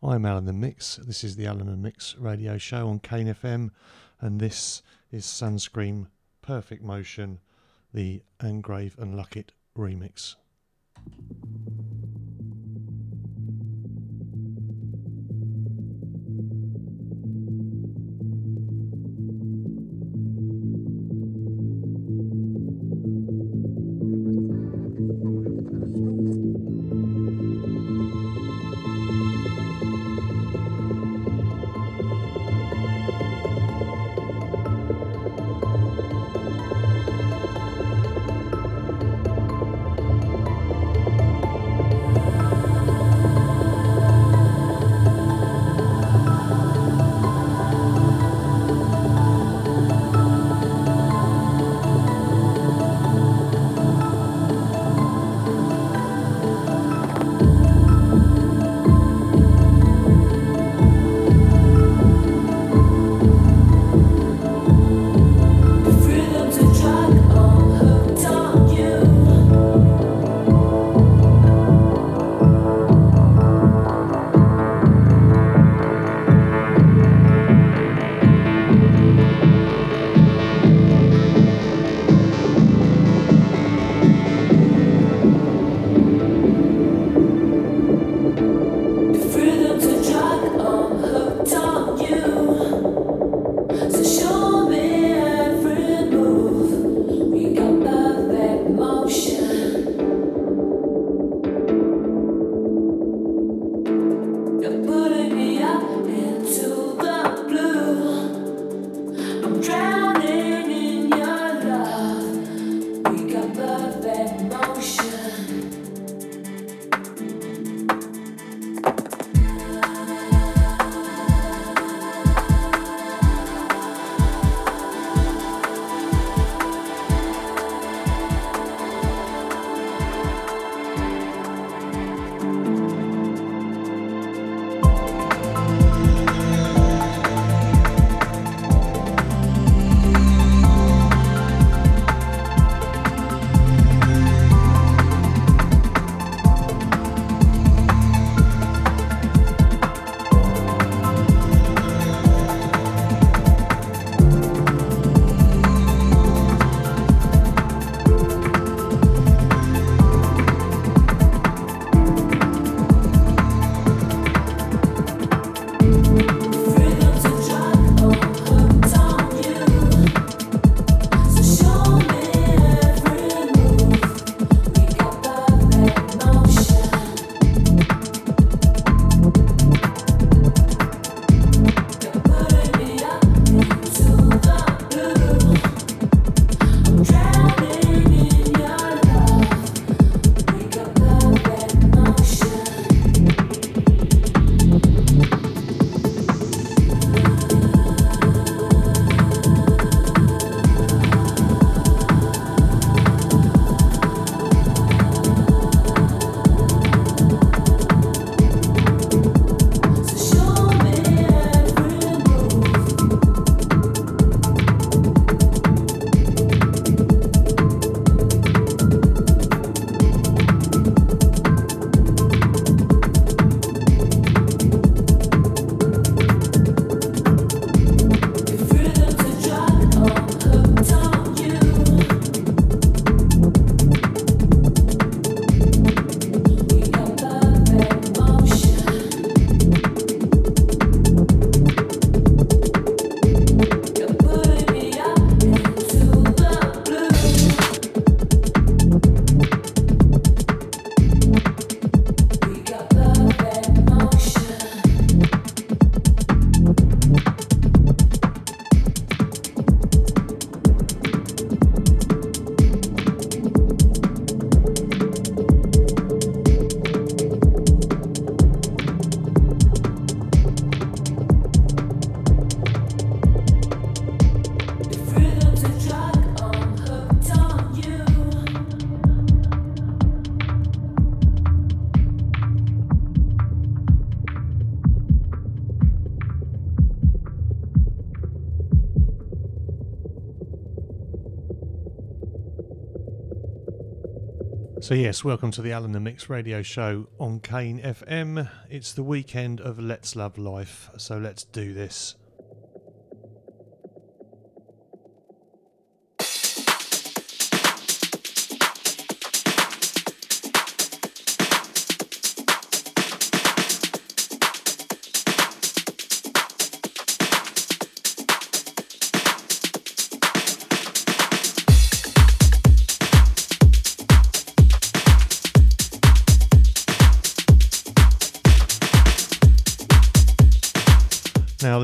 I'm Alan the Mix. This is the Alan the Mix radio show on Kane FM, and this is Sunscreem Perfect Motion, the Angrave and Luckett remix. So, yes, welcome to the Alan the Mix radio show on Kane FM. It's the weekend of Let's Love Life, so let's do this.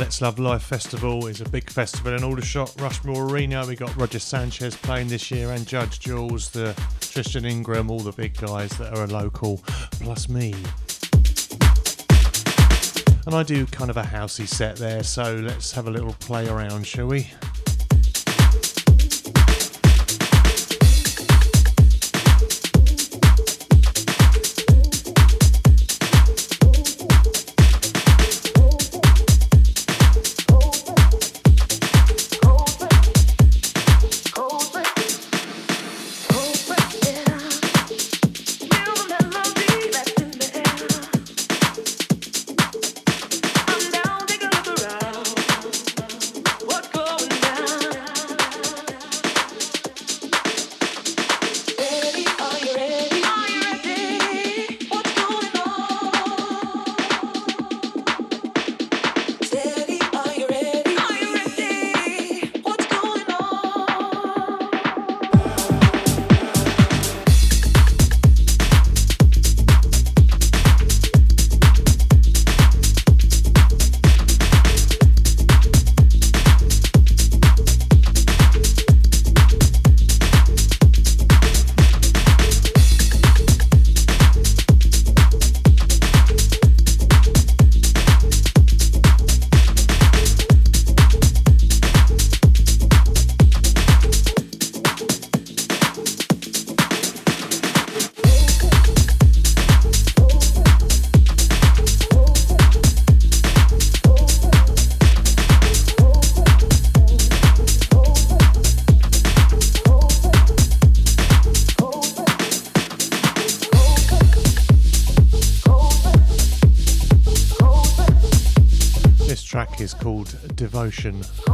Let's Love Life Festival is a big festival in Aldershot, Rushmoor Arena. We got Roger Sanchez playing this year and Judge Jules, the Tristan Ingram, all the big guys that are a local, plus me. And I do kind of a housey set there, so let's have a little play around, shall we? Emotion.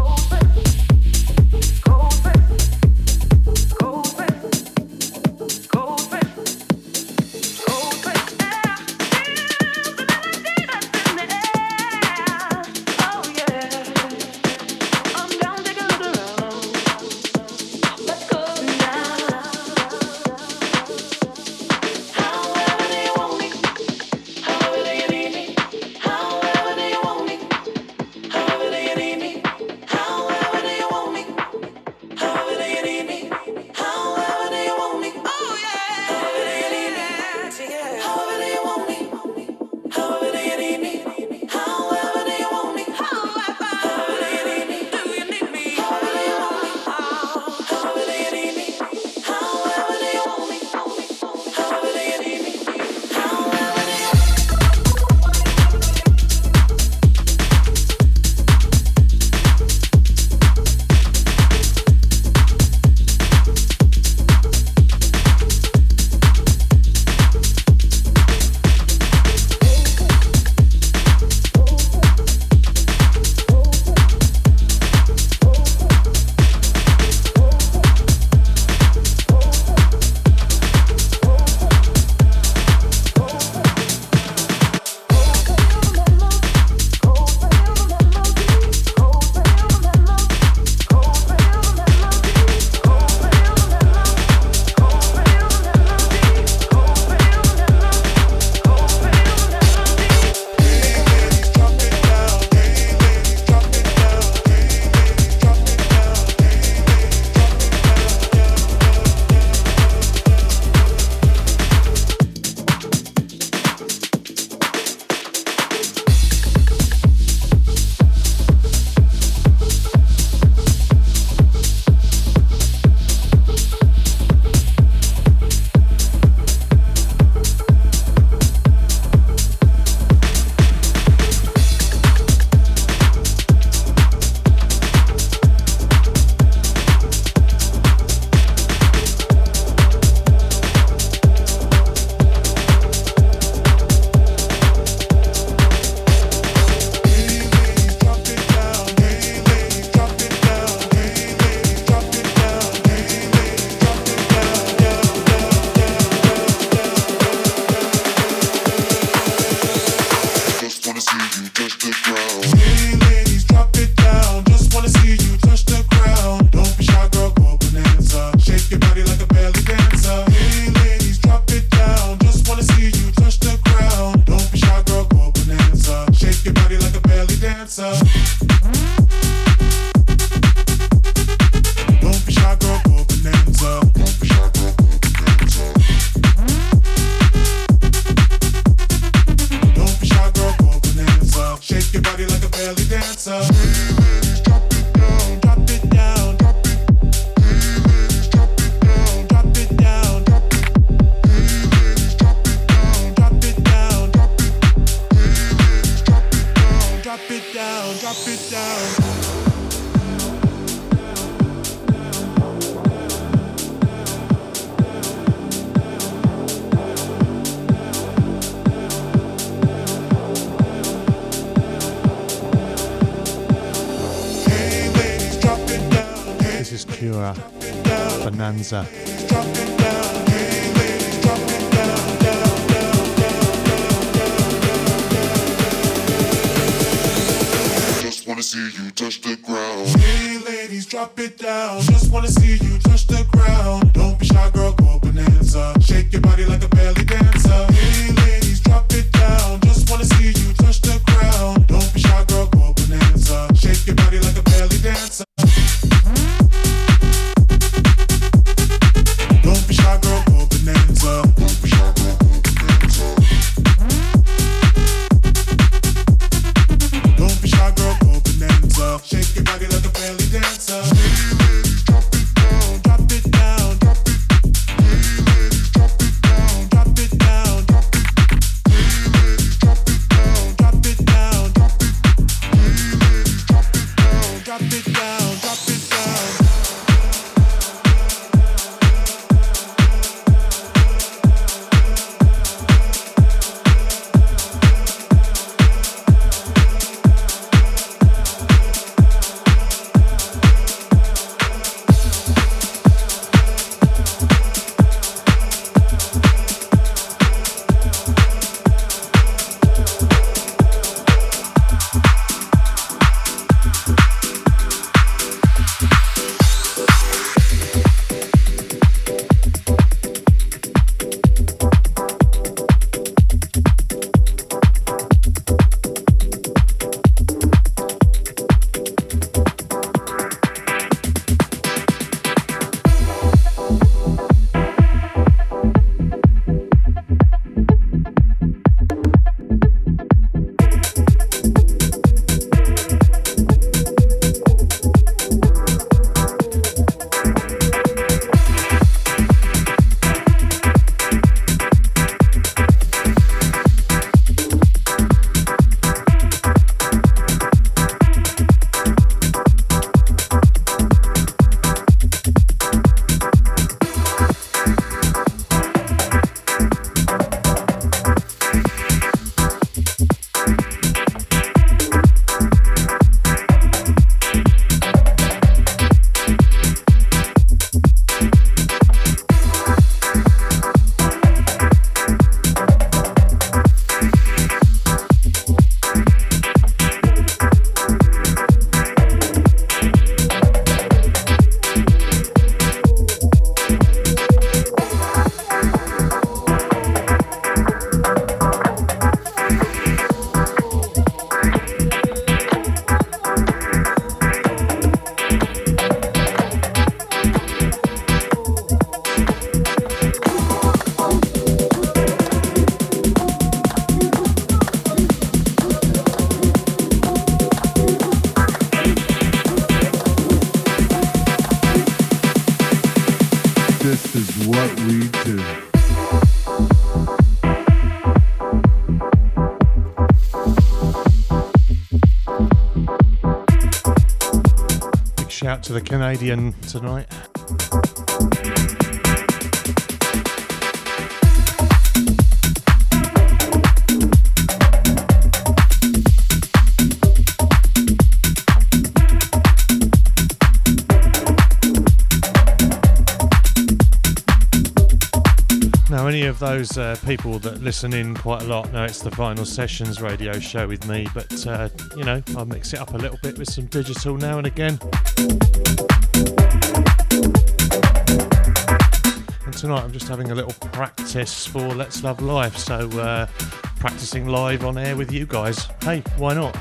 Salsa. Devotion. to the Canadian tonight. Those uh, people that listen in quite a lot know it's the Vinyl Sessions radio show with me, but uh, you know, I mix it up a little bit with some digital now and again. And tonight I'm just having a little practice for Let's Love Live, so uh, practicing live on air with you guys. Hey, why not?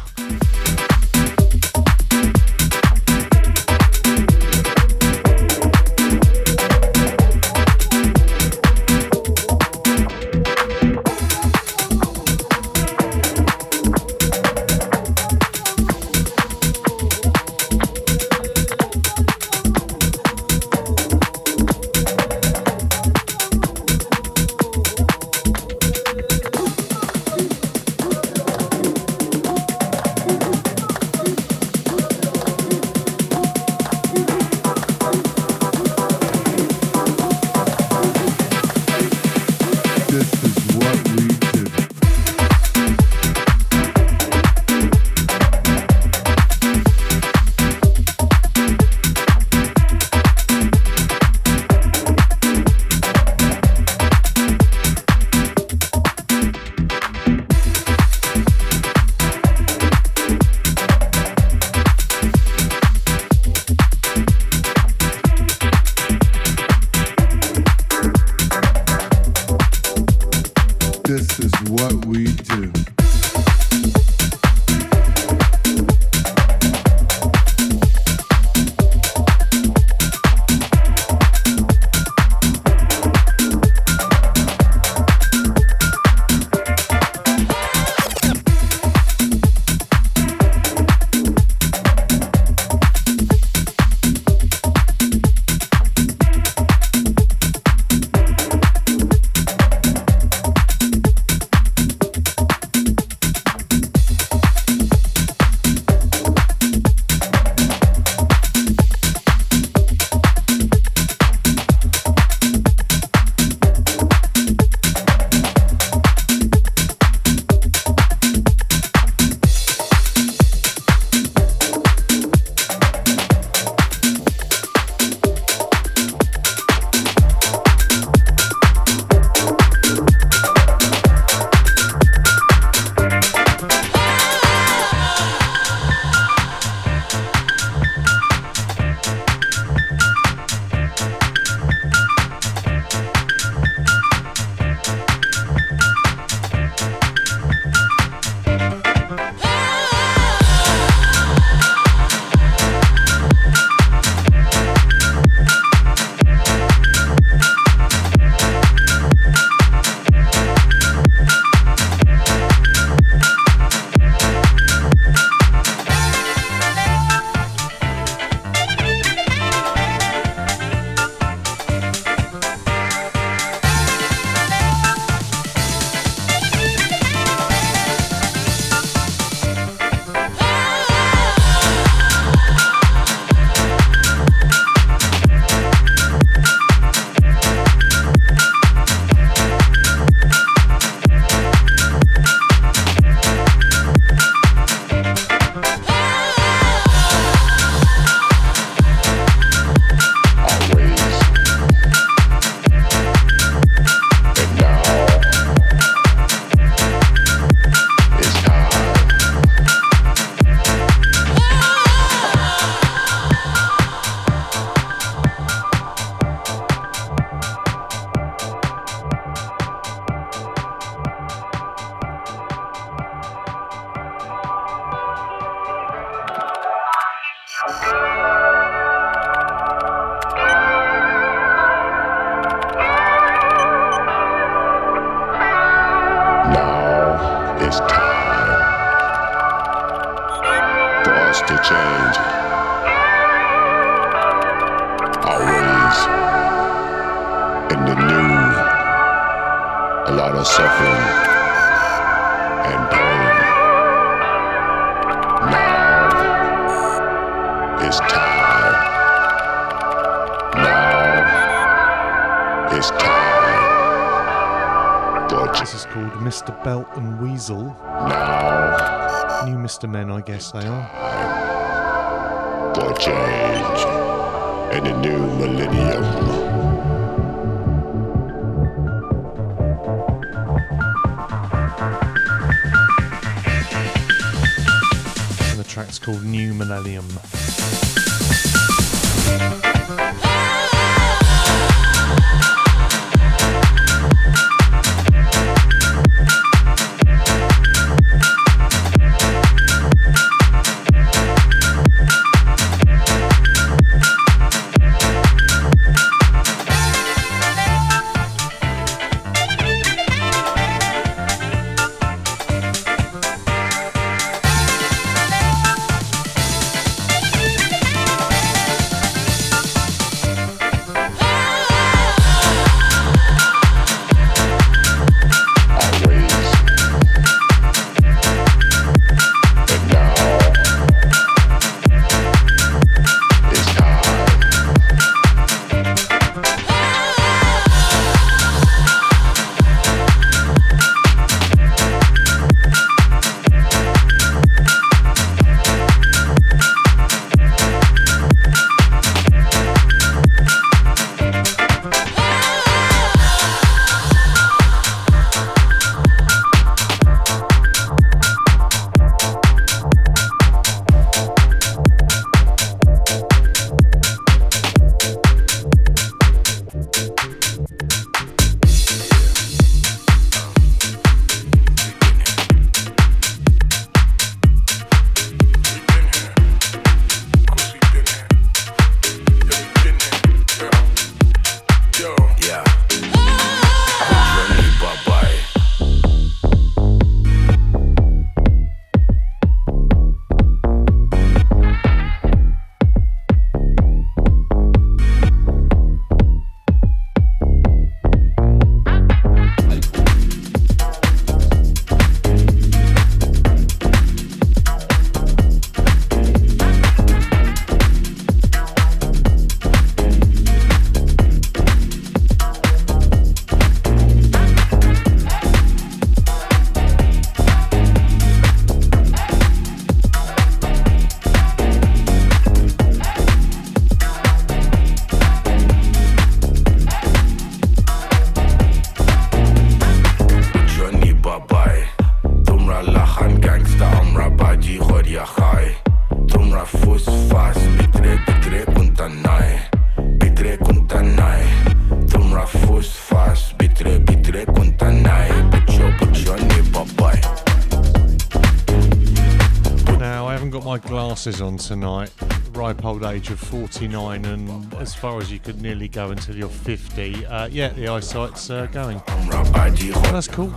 guess they are. For change in the new millennium. The track's called New Millennium. Glasses on tonight, ripe old age of 49, and as far as you could nearly go until you're 50. Uh, yeah, the eyesight's uh, going. that's cool.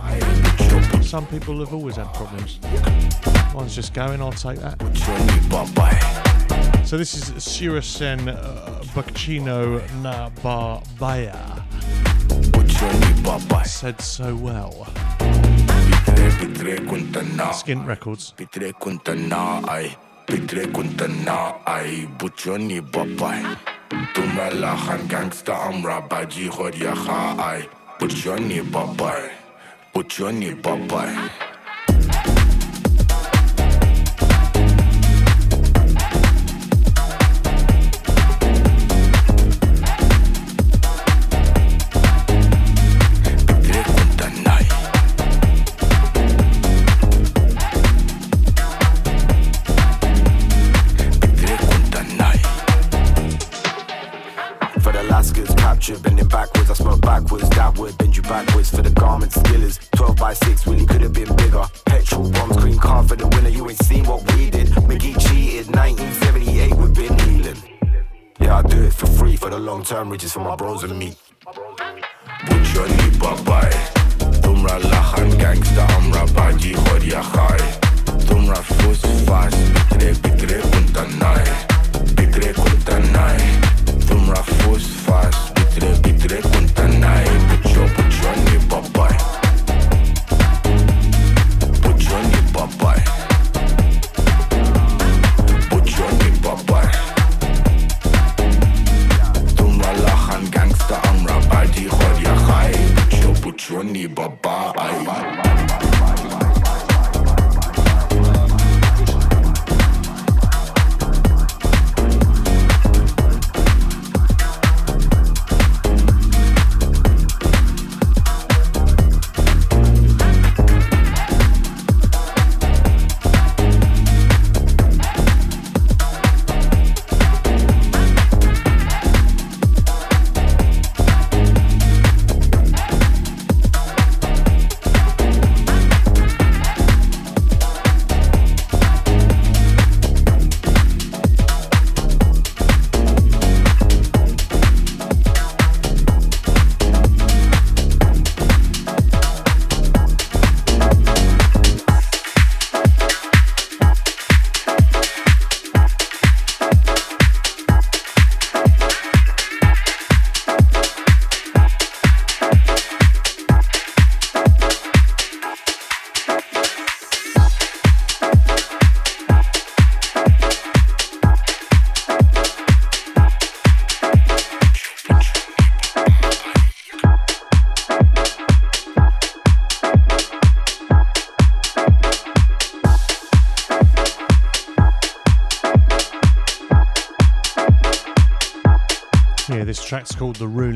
Some people have always had problems. Mine's just going, I'll take that. So this is Suracen uh, Bacchino na Barbaya. Said so well. Skint Records. Betrekunta na ay butchoni babai. Tumalahan gangsta amra baji hodya ha ay Butchoni babai. Butchoni babai riches for my bros and me. Called The Ruling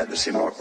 on the go, yeah,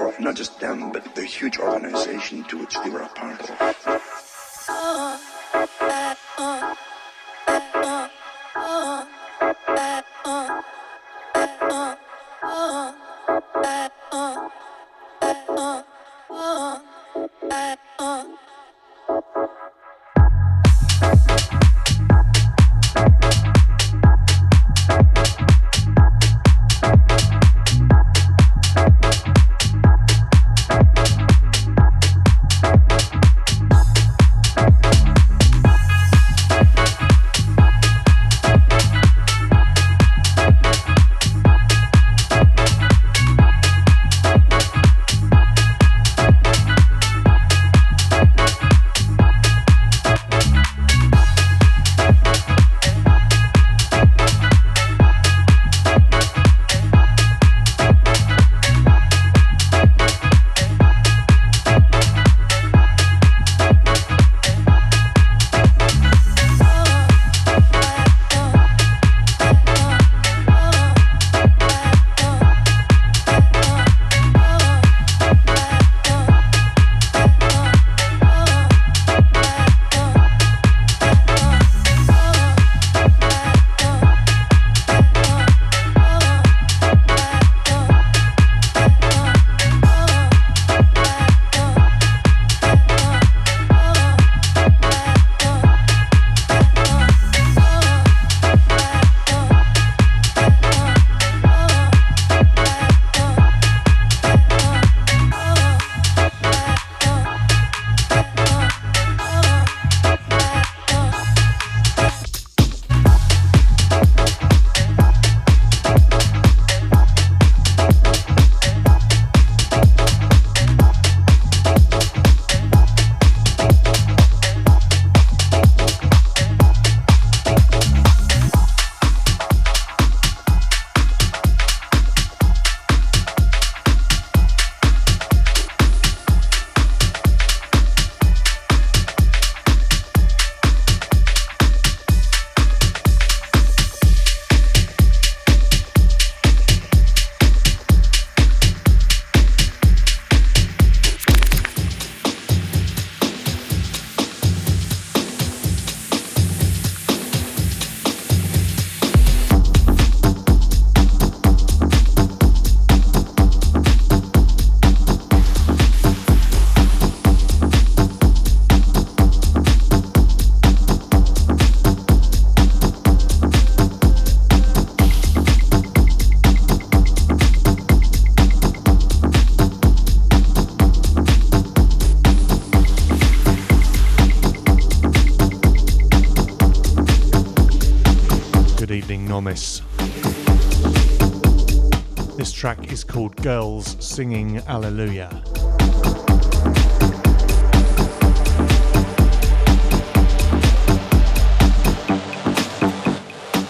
Singing Alleluia.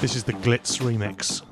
This is the Glitz remix.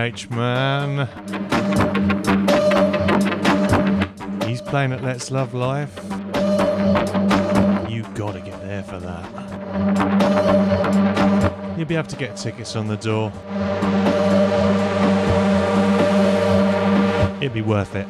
H. Man. He's playing at Let's Love Life. You gotta get there for that. You'll be able to get tickets on the door. It'd be worth it.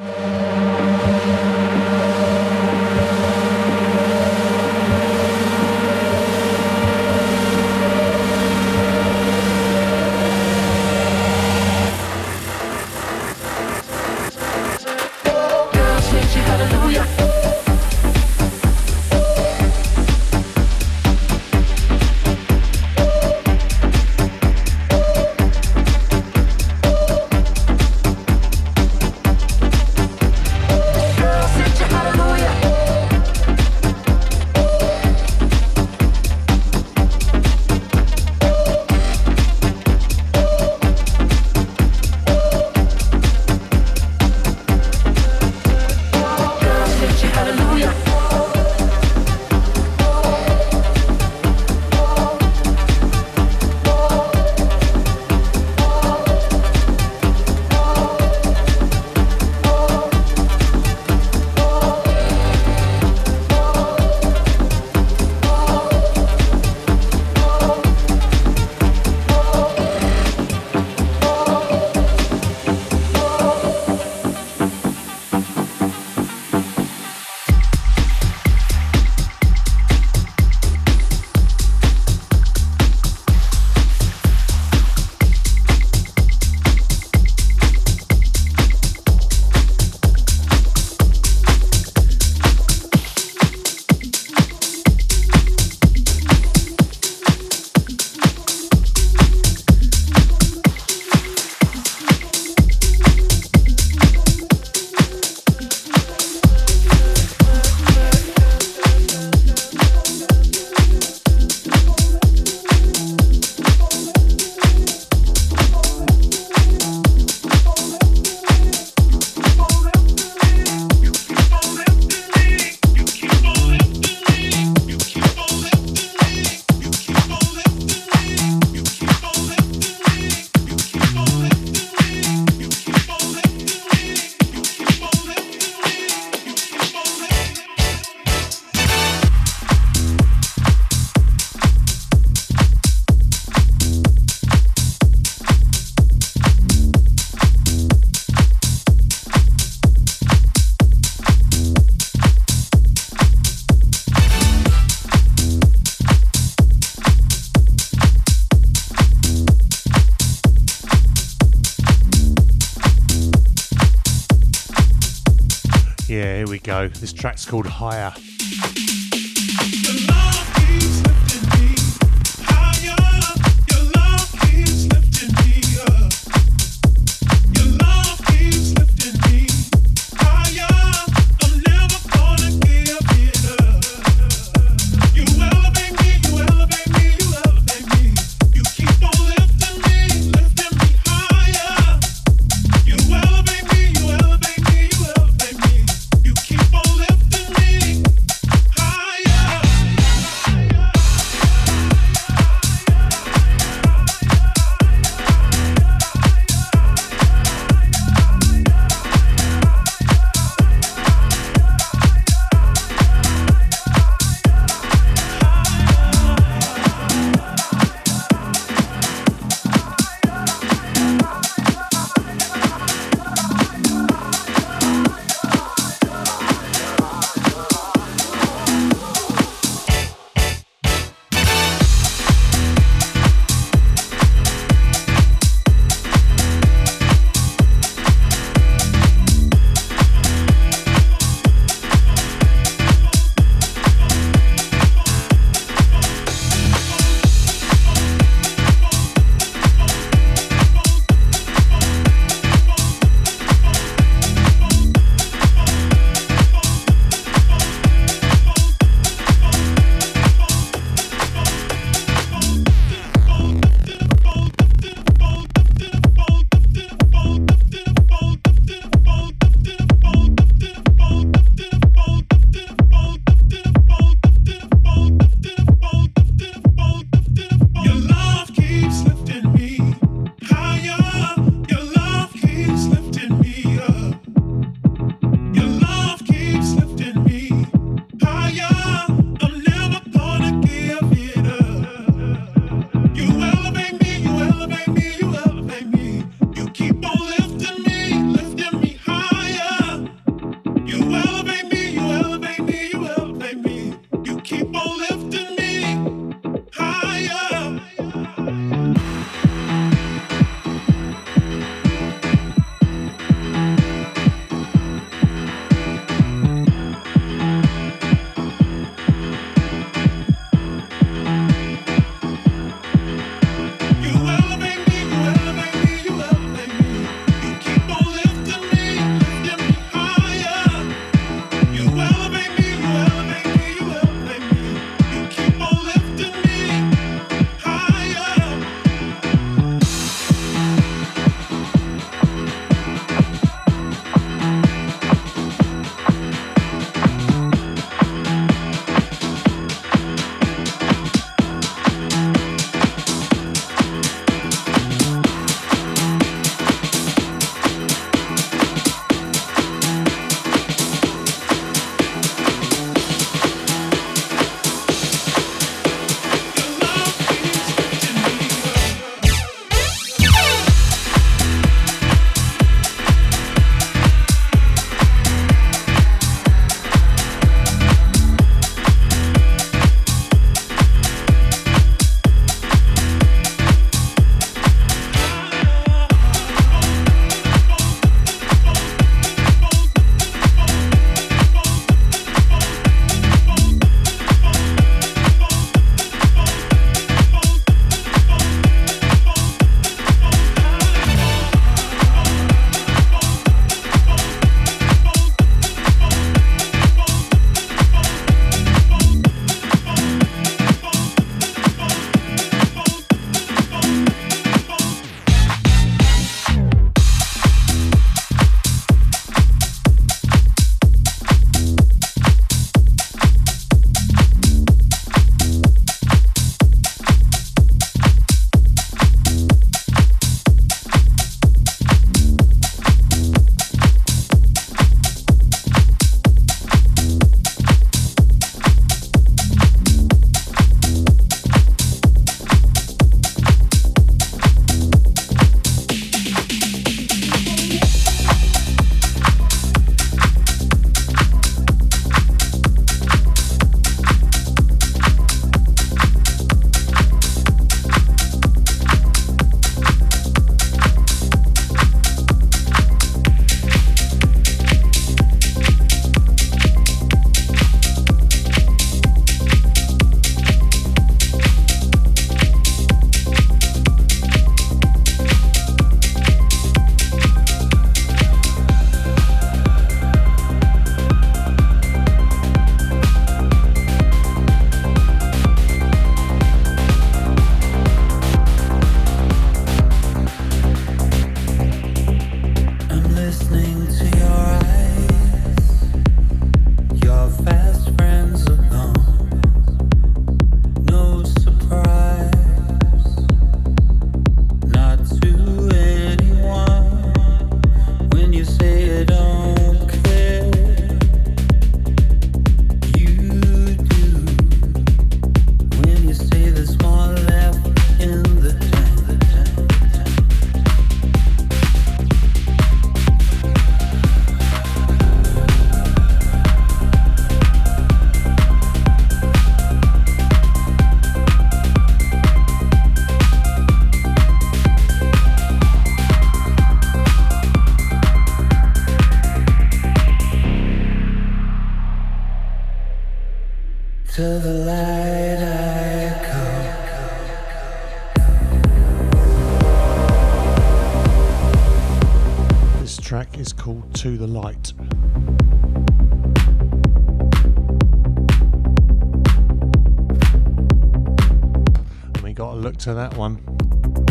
This track's called Higher. look to that one.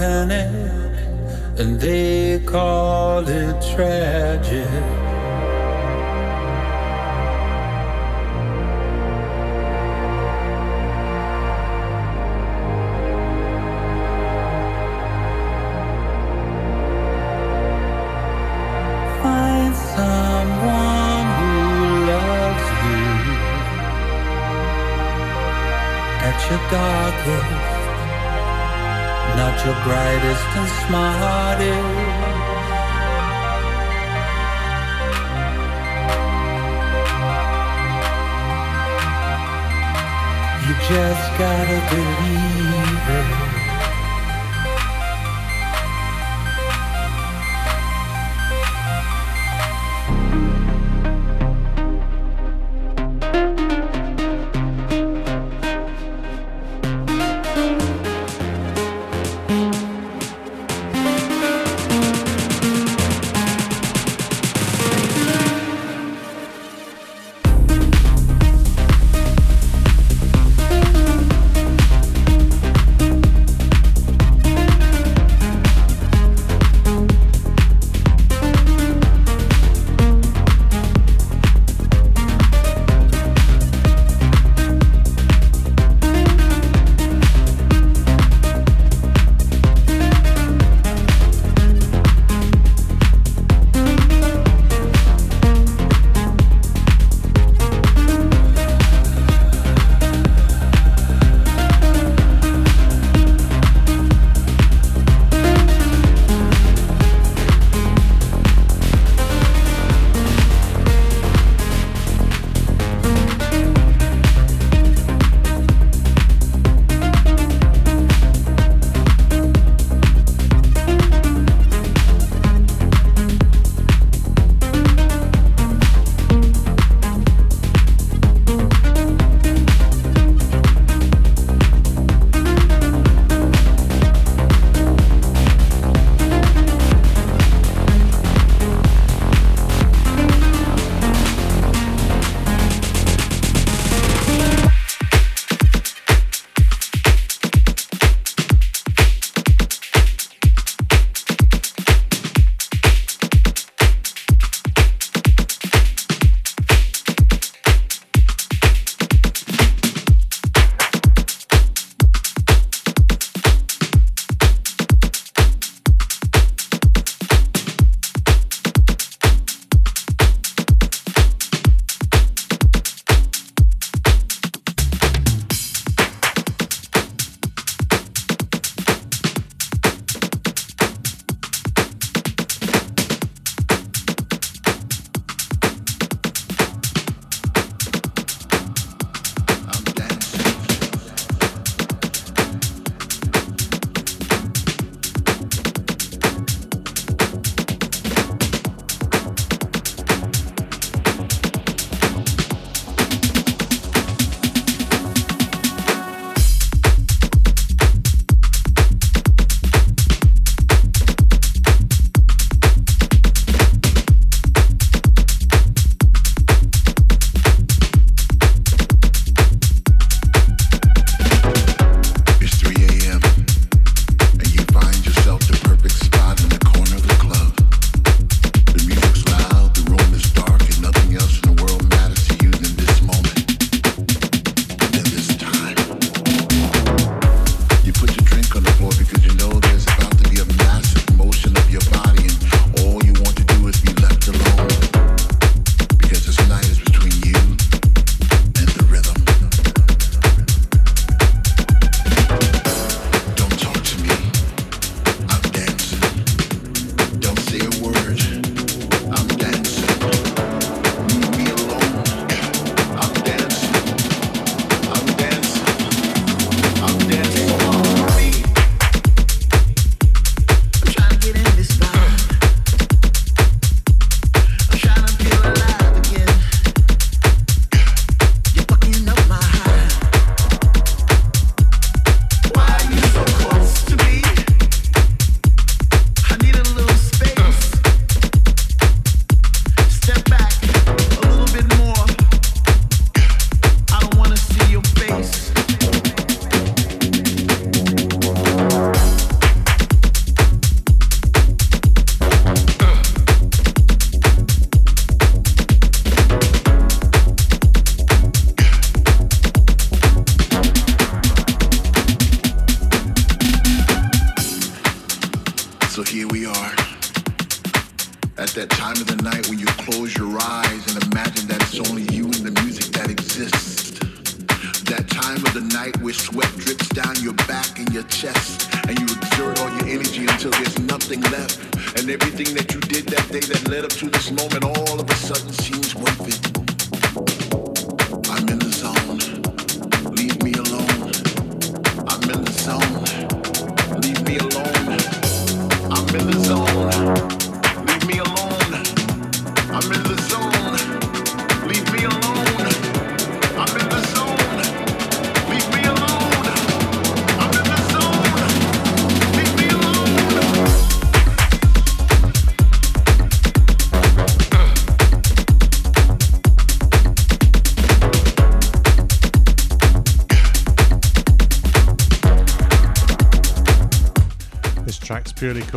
and they call it trash.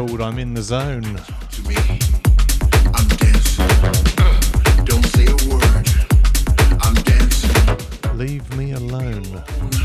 Called I'm in the Zone. to me. I'm dancing. Uh, don't say a word. I'm dancing. Leave me alone.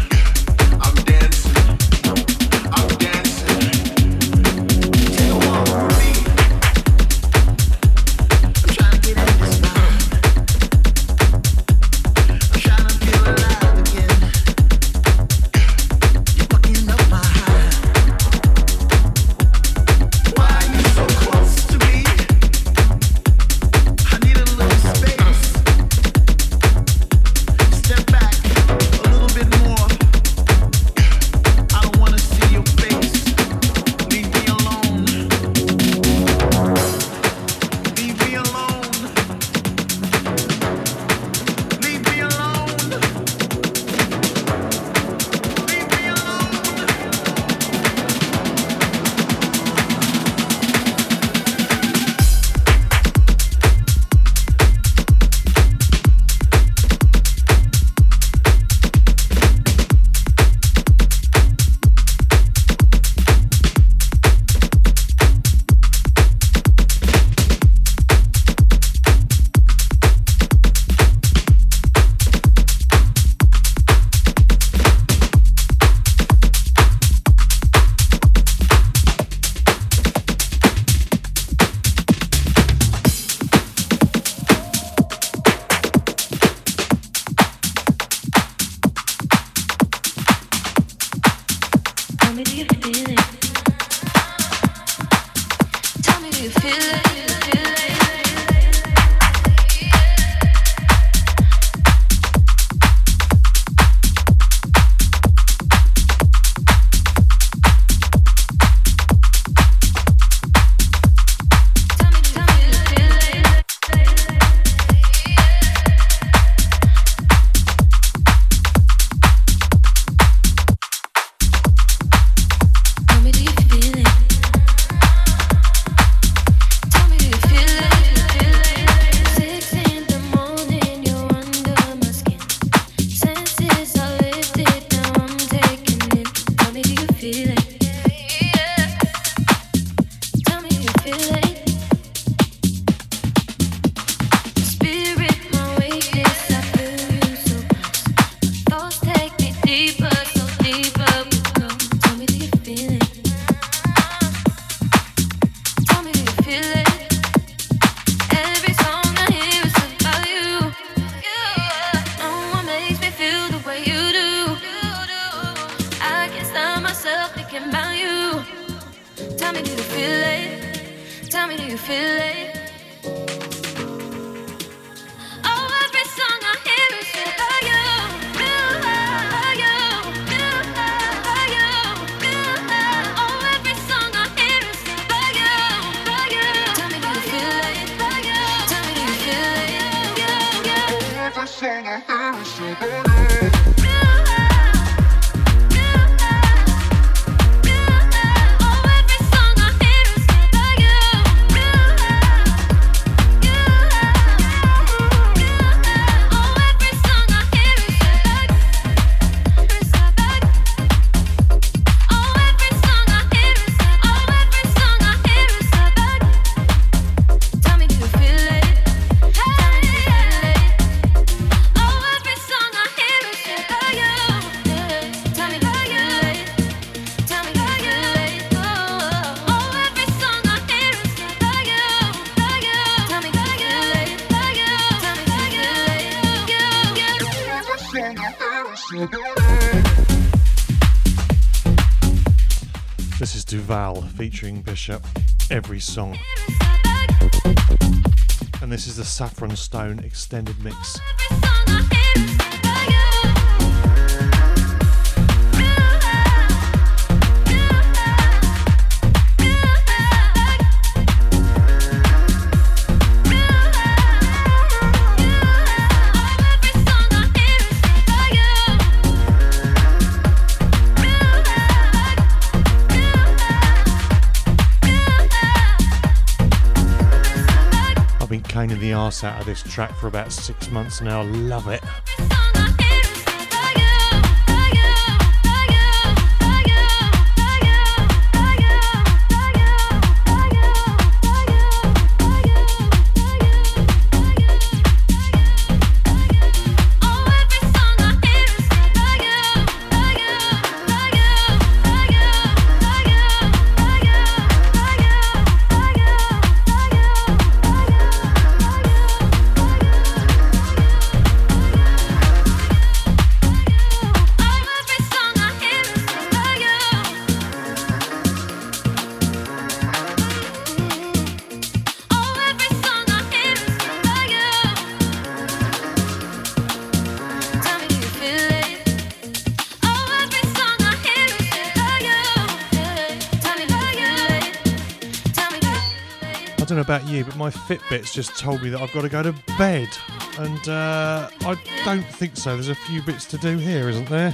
Featuring Bishop, every song. And this is the Saffron Stone extended mix. The arse out of this track for about six months now. Love it. My Fitbit's just told me that I've got to go to bed. And uh, I don't think so. There's a few bits to do here, isn't there?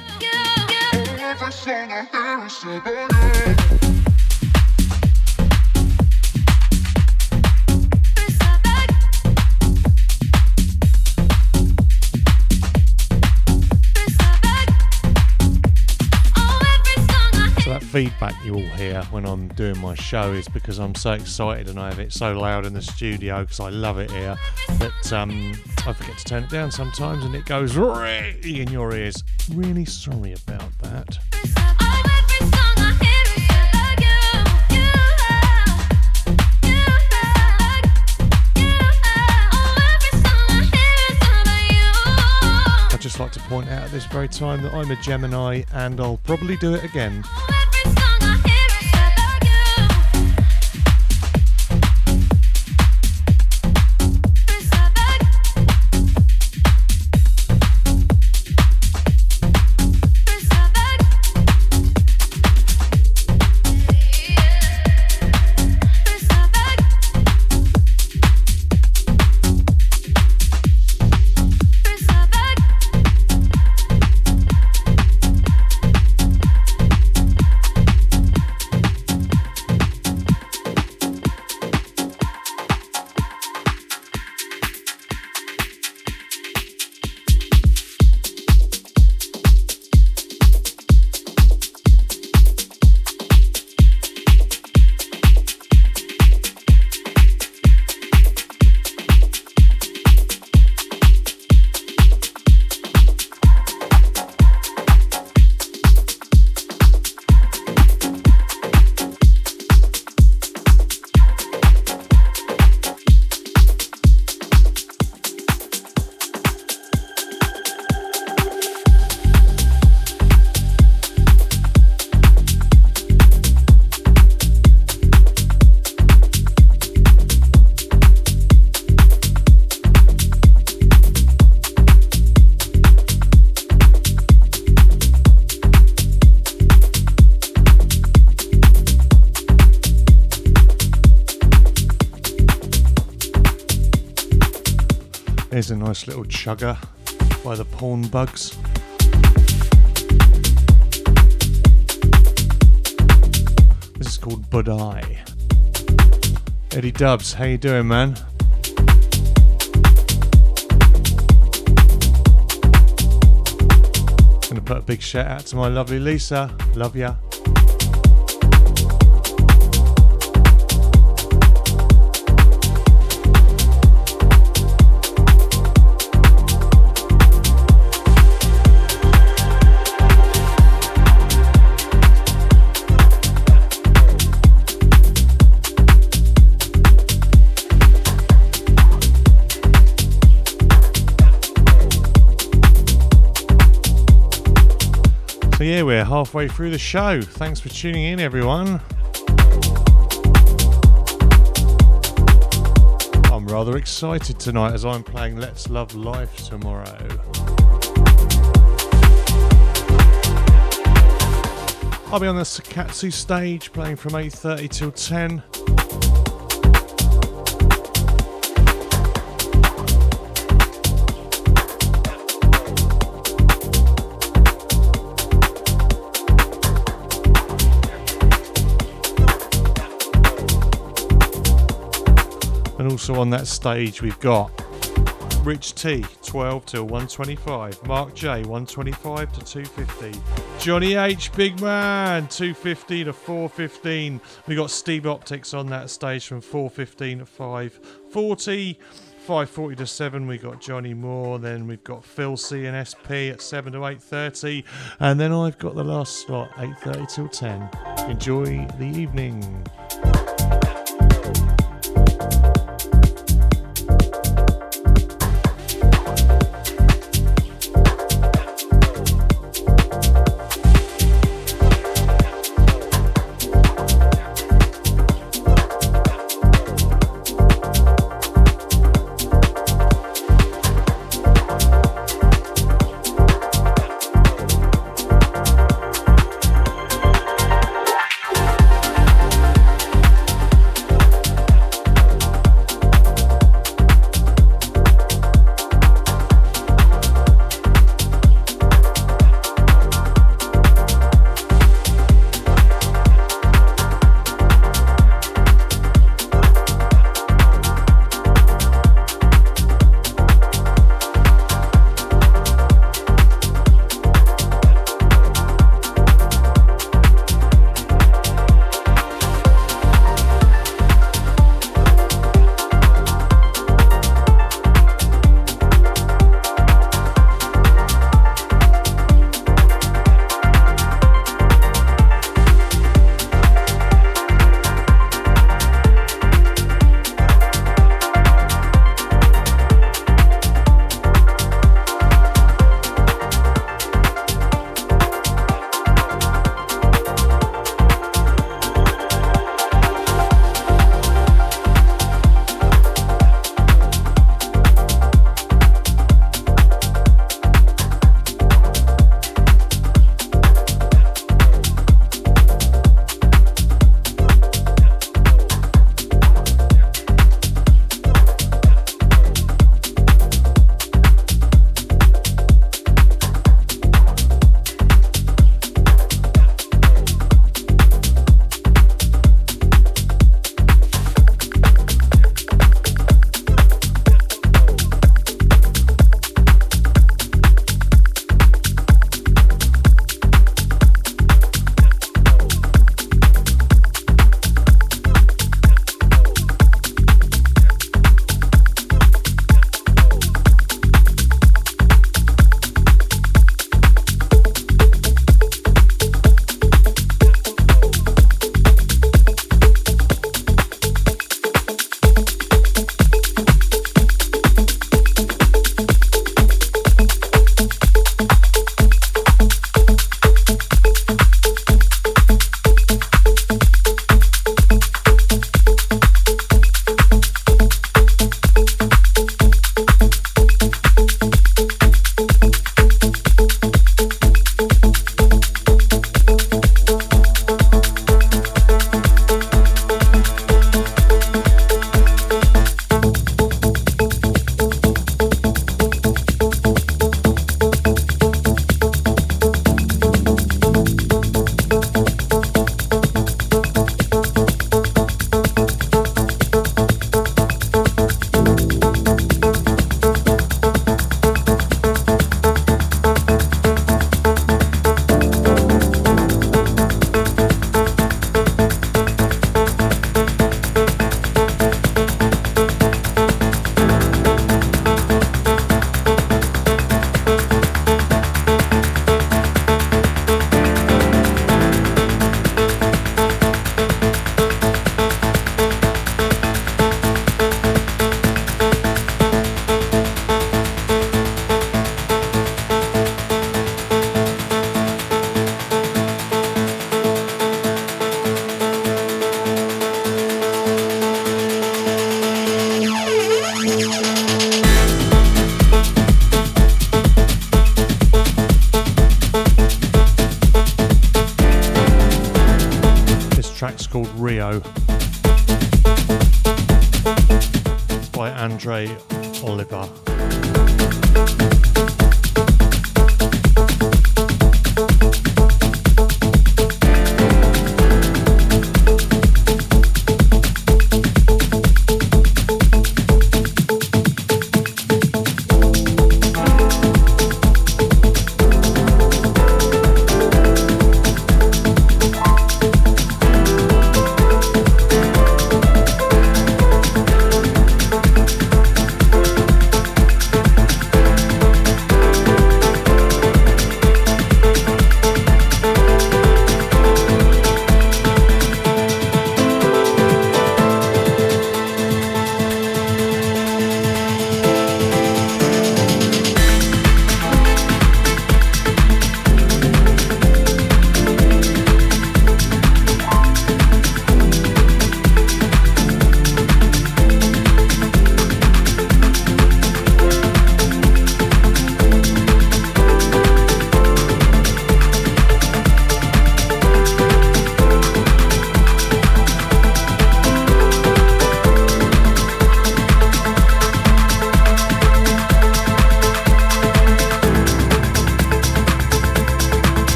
Feedback you all hear when I'm doing my show is because I'm so excited and I have it so loud in the studio because I love it here that um, I forget to turn it down sometimes and it goes in your ears. Really sorry about that. I'd just like to point out at this very time that I'm a Gemini and I'll probably do it again. Nice little chugger by the Porn Bugs. This is called Budai. Eddie Dubs, how you doing, man? Gonna put a big shout out to my lovely Lisa. Love ya. Yeah, we're halfway through the show. Thanks for tuning in, everyone. I'm rather excited tonight as I'm playing Let's Love Life tomorrow. I'll be on the Sakatsu stage playing from 8.30 till 10. Also on that stage we've got Rich T 12 till 125, Mark J 125 to 250, Johnny H Big Man 250 to 415. We got Steve Optics on that stage from 415 to 540. 540 to 7 we got Johnny Moore. Then we've got Phil C and SP at 7 to 8.30 and then I've got the last slot 8.30 till 10 enjoy the evening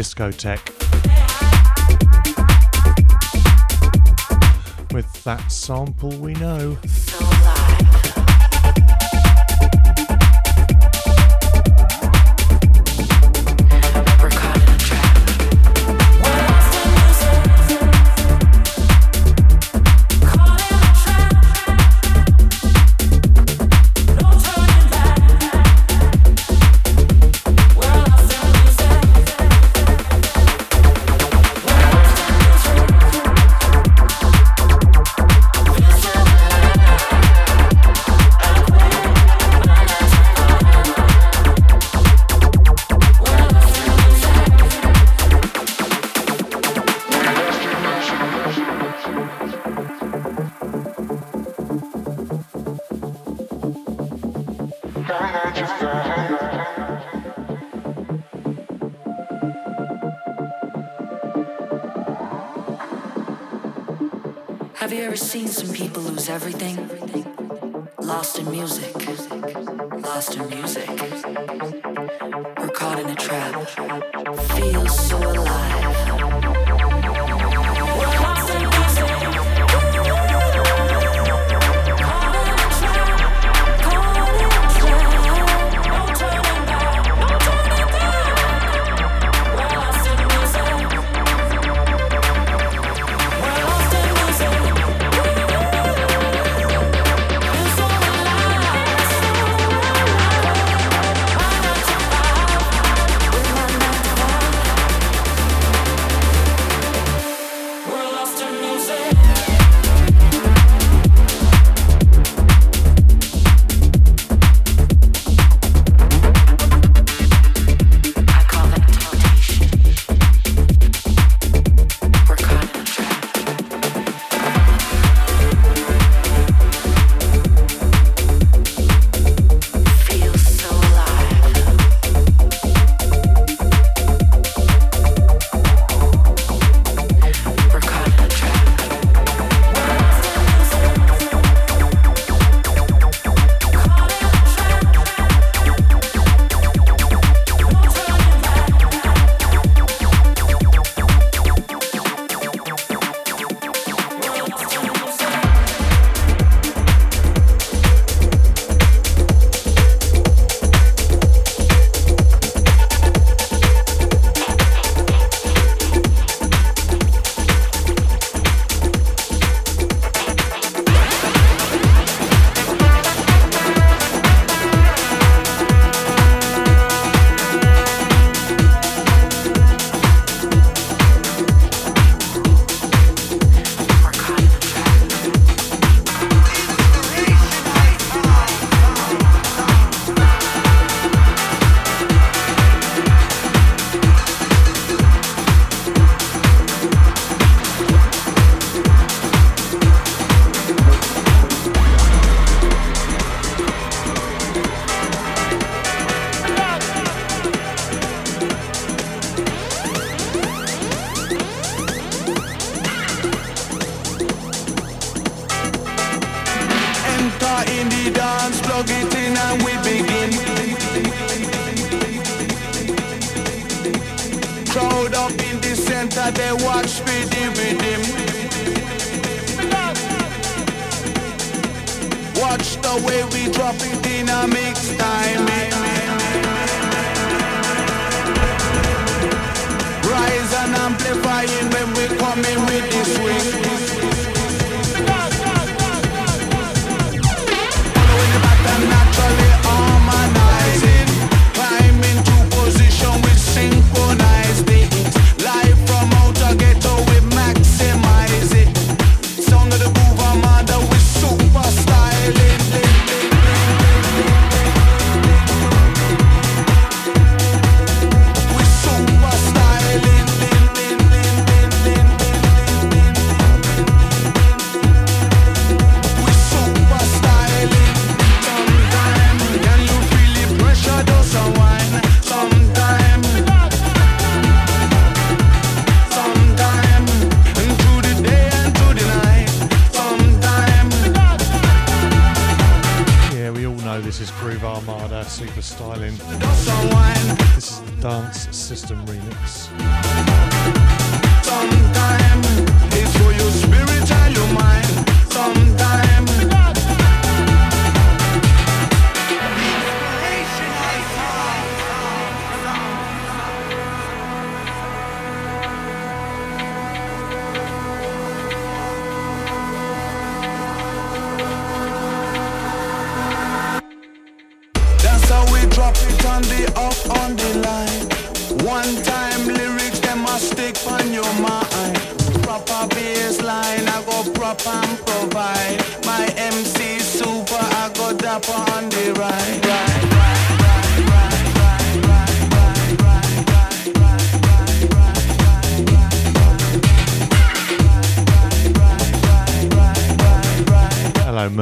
Discotheque. With that sample we know.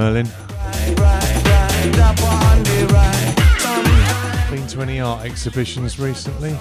Merlin. Been to any art exhibitions recently?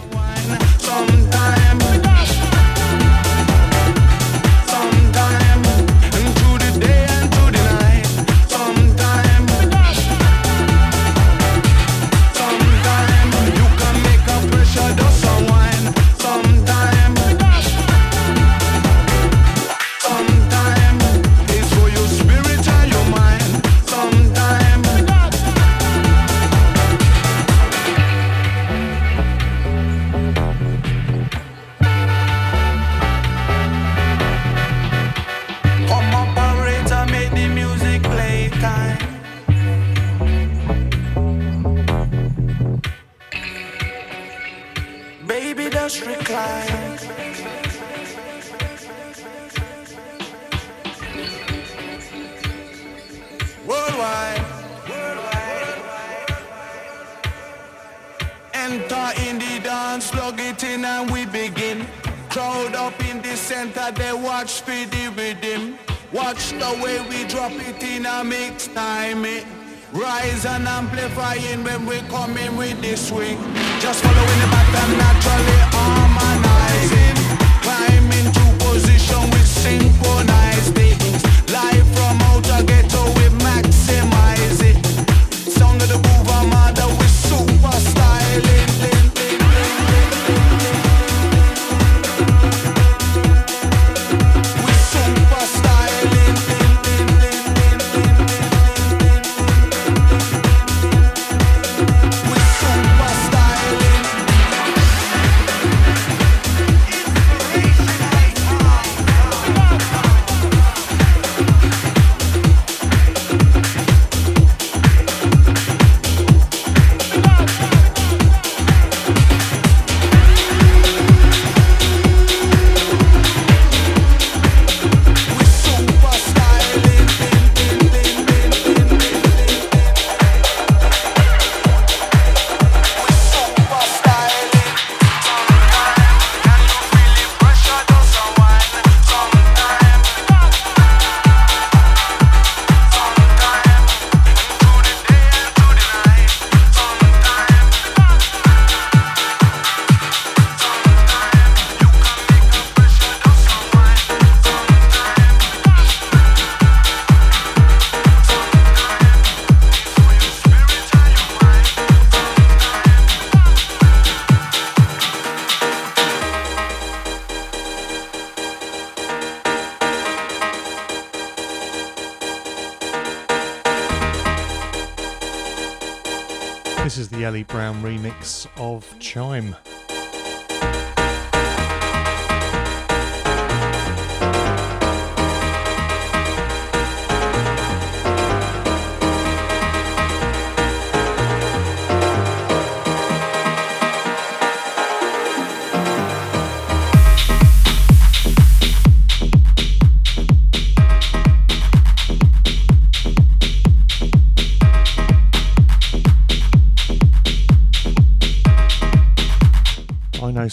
noise and amplifying when we come in with this swing. Just following the pattern naturally.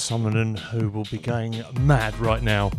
Summonen, who will be going mad right now.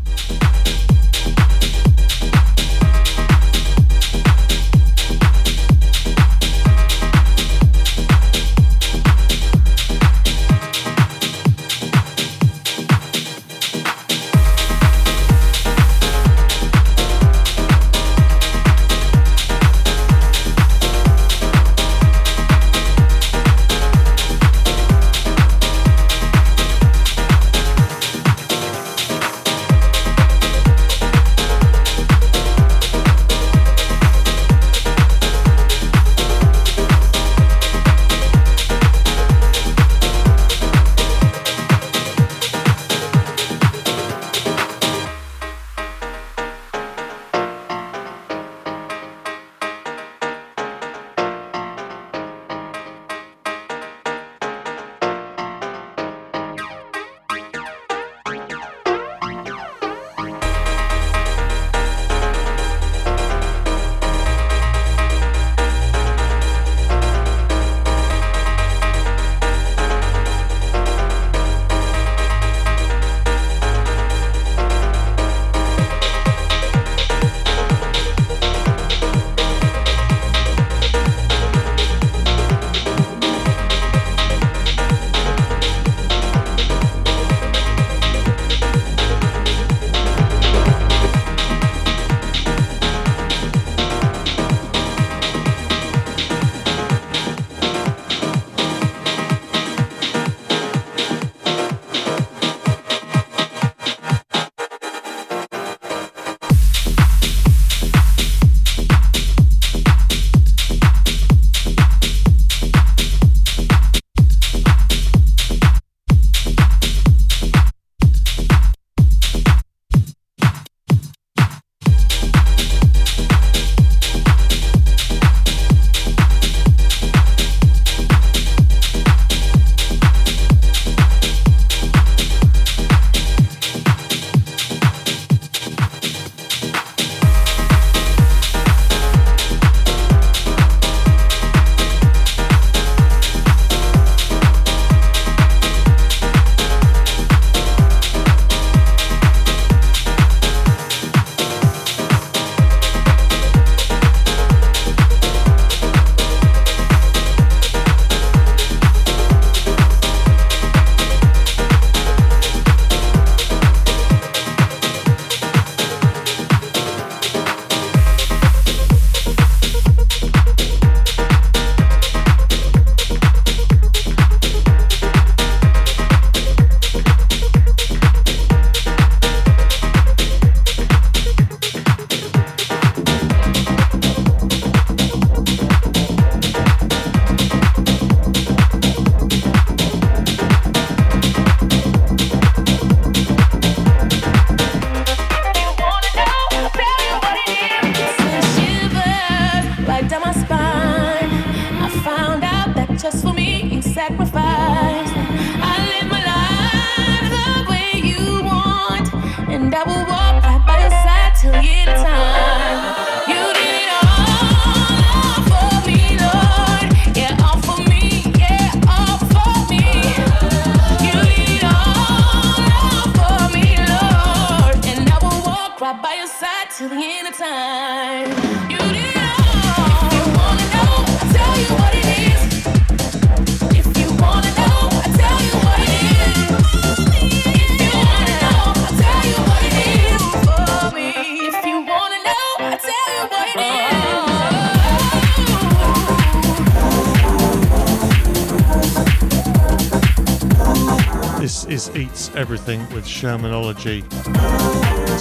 with Shermanology.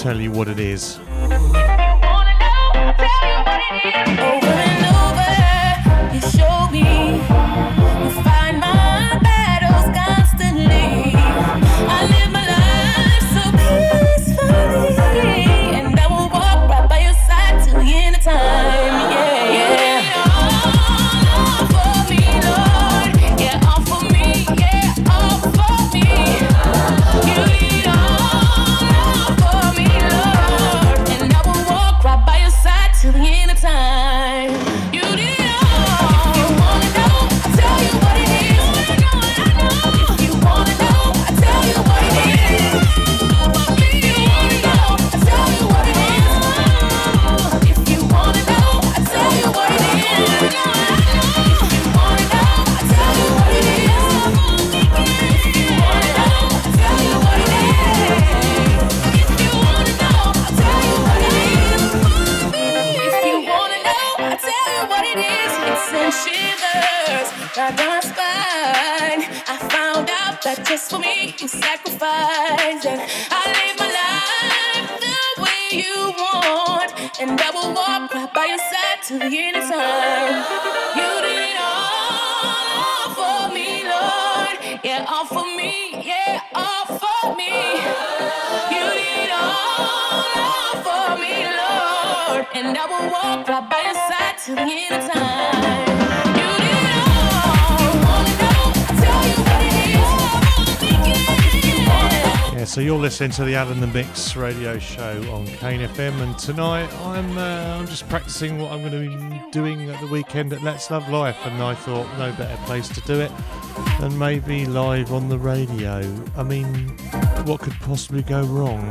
Tell you what it is. So you're listening to the Alan the Mix radio show on Kane FM, and tonight I'm uh, I'm just practicing what I'm going to be doing at the weekend at Let's Love Life, and I thought no better place to do it than maybe live on the radio. I mean, what could possibly go wrong?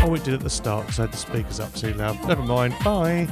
Oh, it did at the start, because I had the speakers up too loud. Never mind. Bye.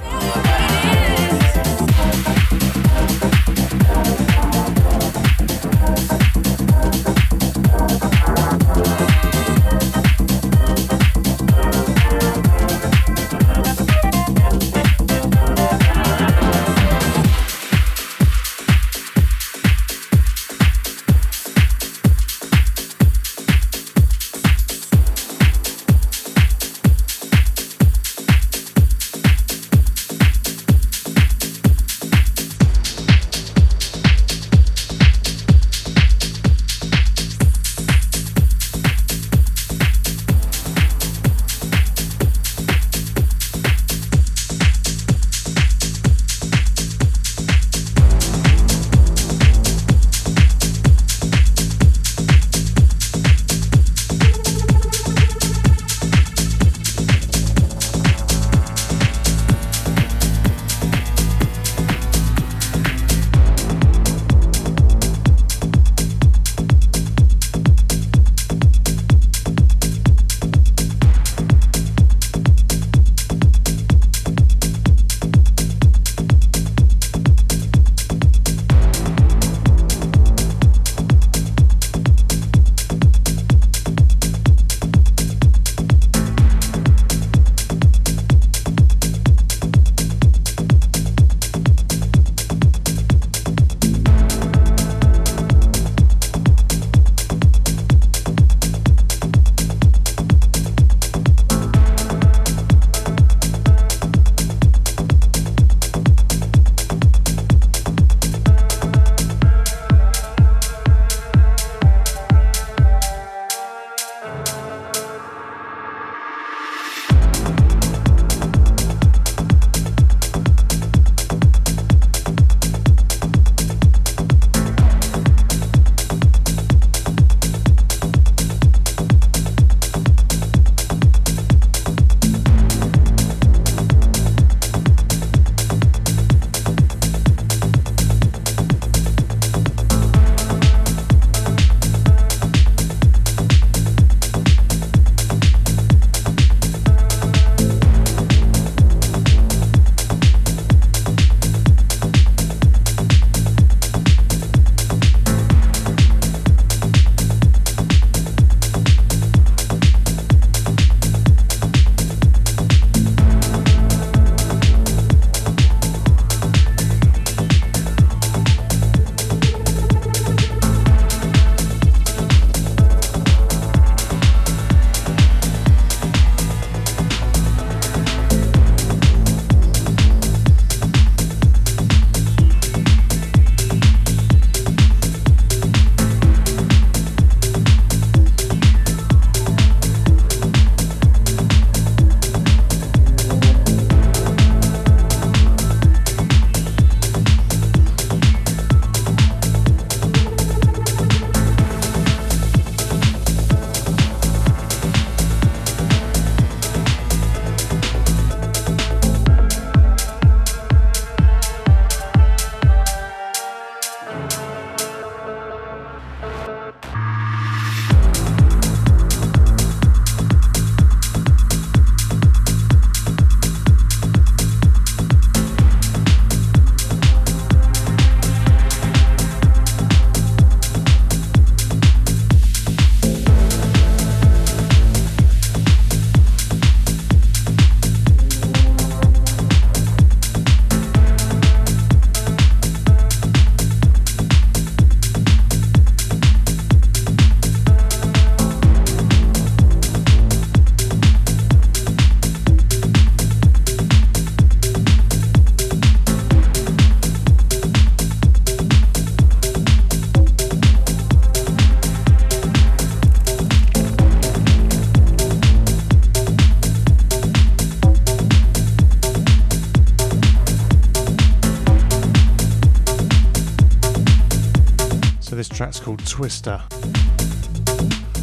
Track's called Twister.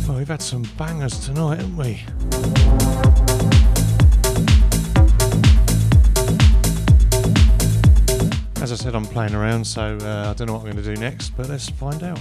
Well, we've had some bangers tonight, haven't we? As I said, I'm playing around, so uh, I don't know what I'm going to do next, but let's find out.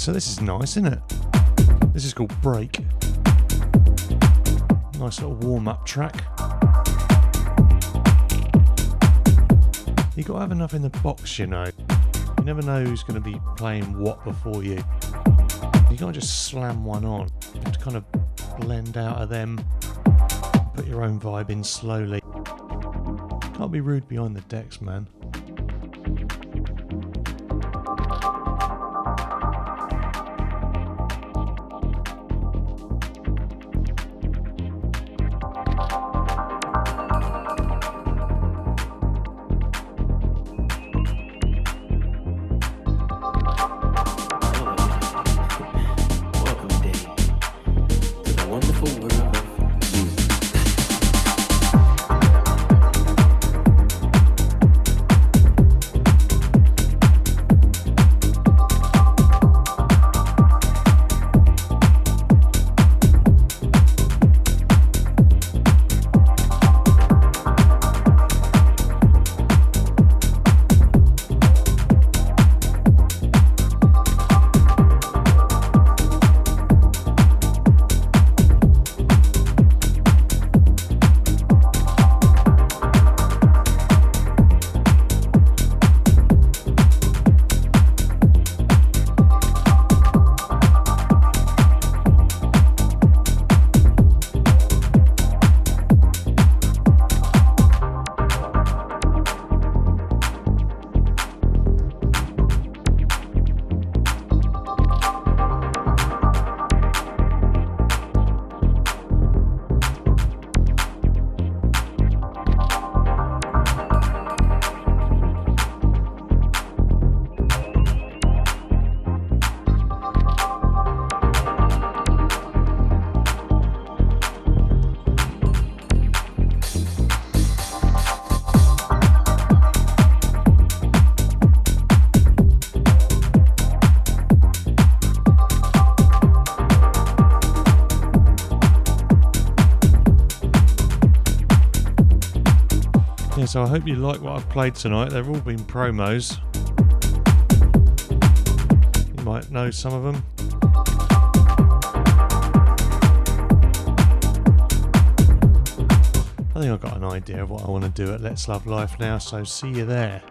So this is nice, isn't it? This is called Break. Nice little warm up track. You gotta have enough in the box, you know. You never know who's gonna be playing what before you. You can't just slam one on. You have to kind of blend out of them, put your own vibe in slowly. Can't be rude behind the decks, man. So I hope you like what I've played tonight. They've all been promos. You might know some of them. I think I've got an idea of what I want to do at Let's Love Life now, so see you there.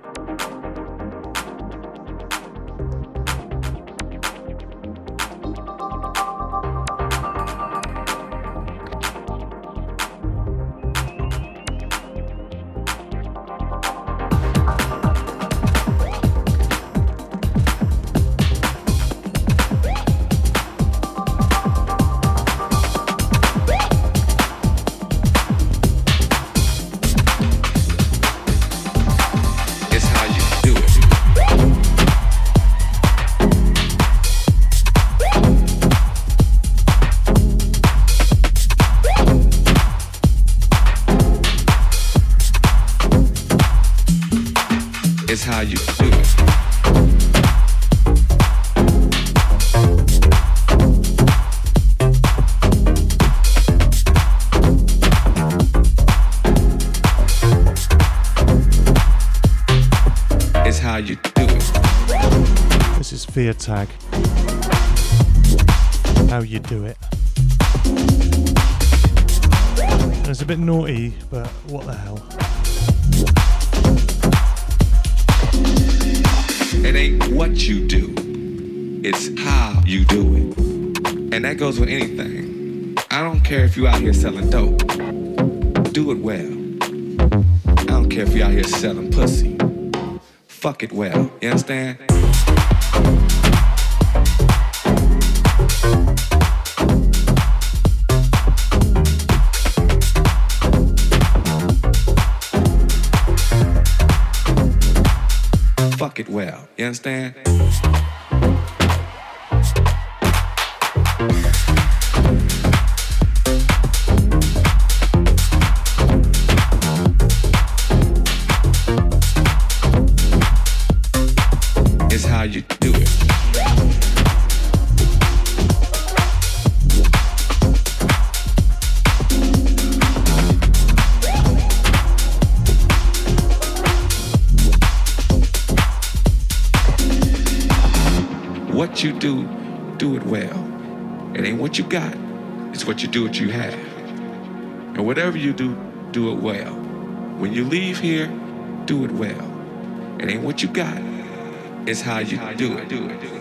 It well. You understand? Fuck it well. You understand? You do, do it well. It ain't what you got, it's what you do what you have. And whatever you do, do it well. When you leave here, do it well. It ain't what you got, it's how you do it.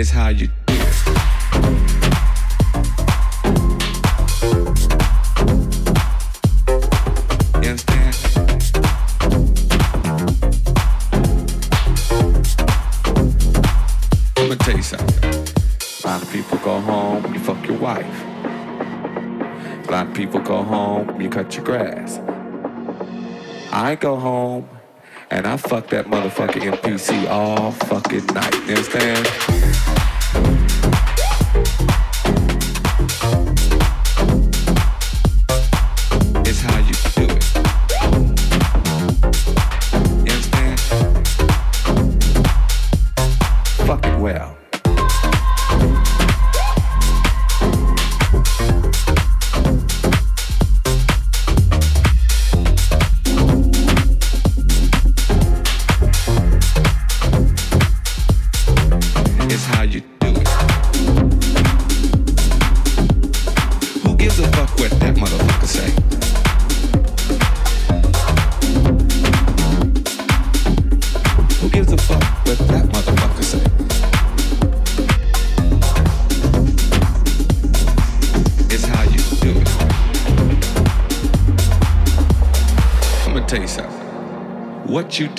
It's how you do it. People go home, you cut your grass. I go home and I fuck that motherfucking MPC all fucking night. You understand?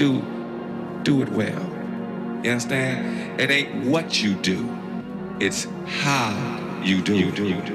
Do, do it well. You understand? It ain't what you do, it's how you do. Do.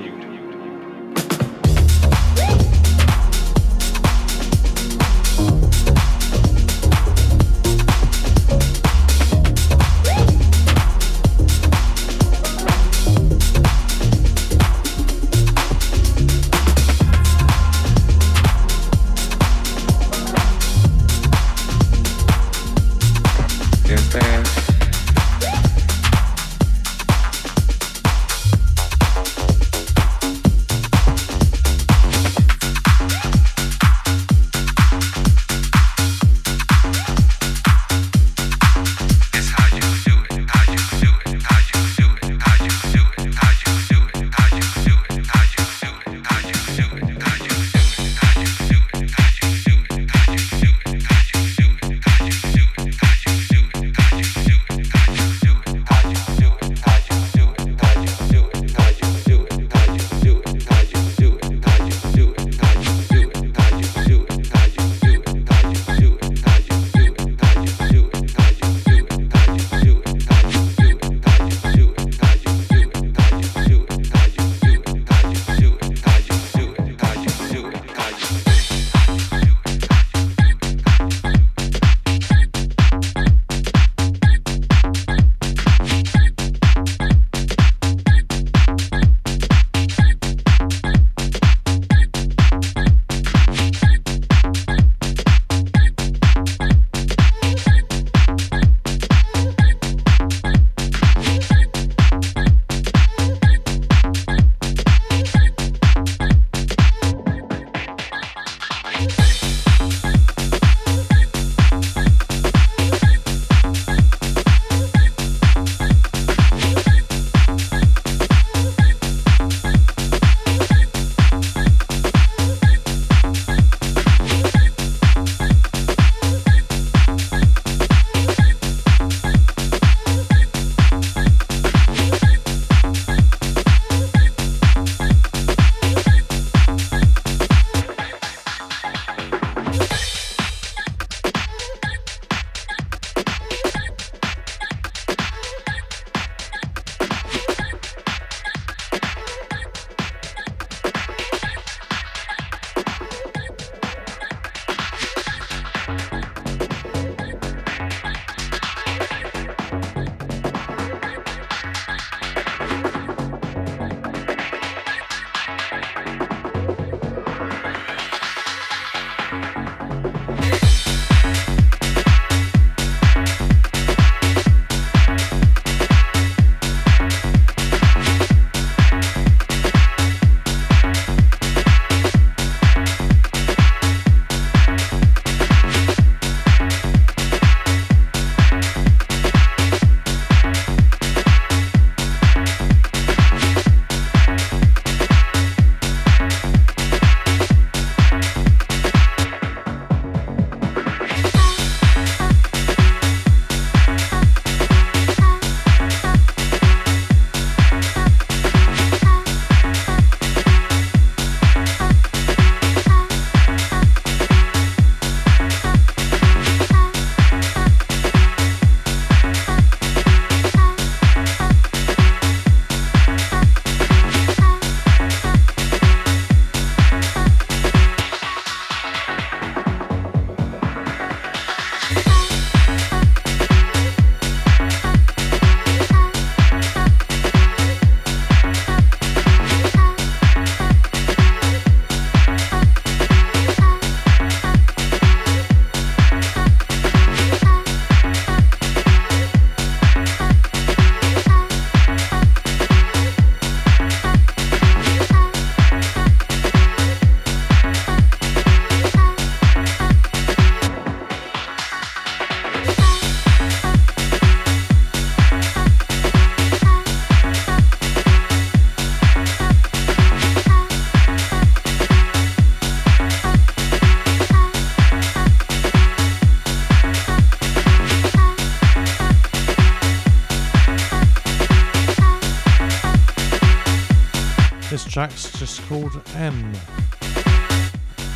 Track's just called M.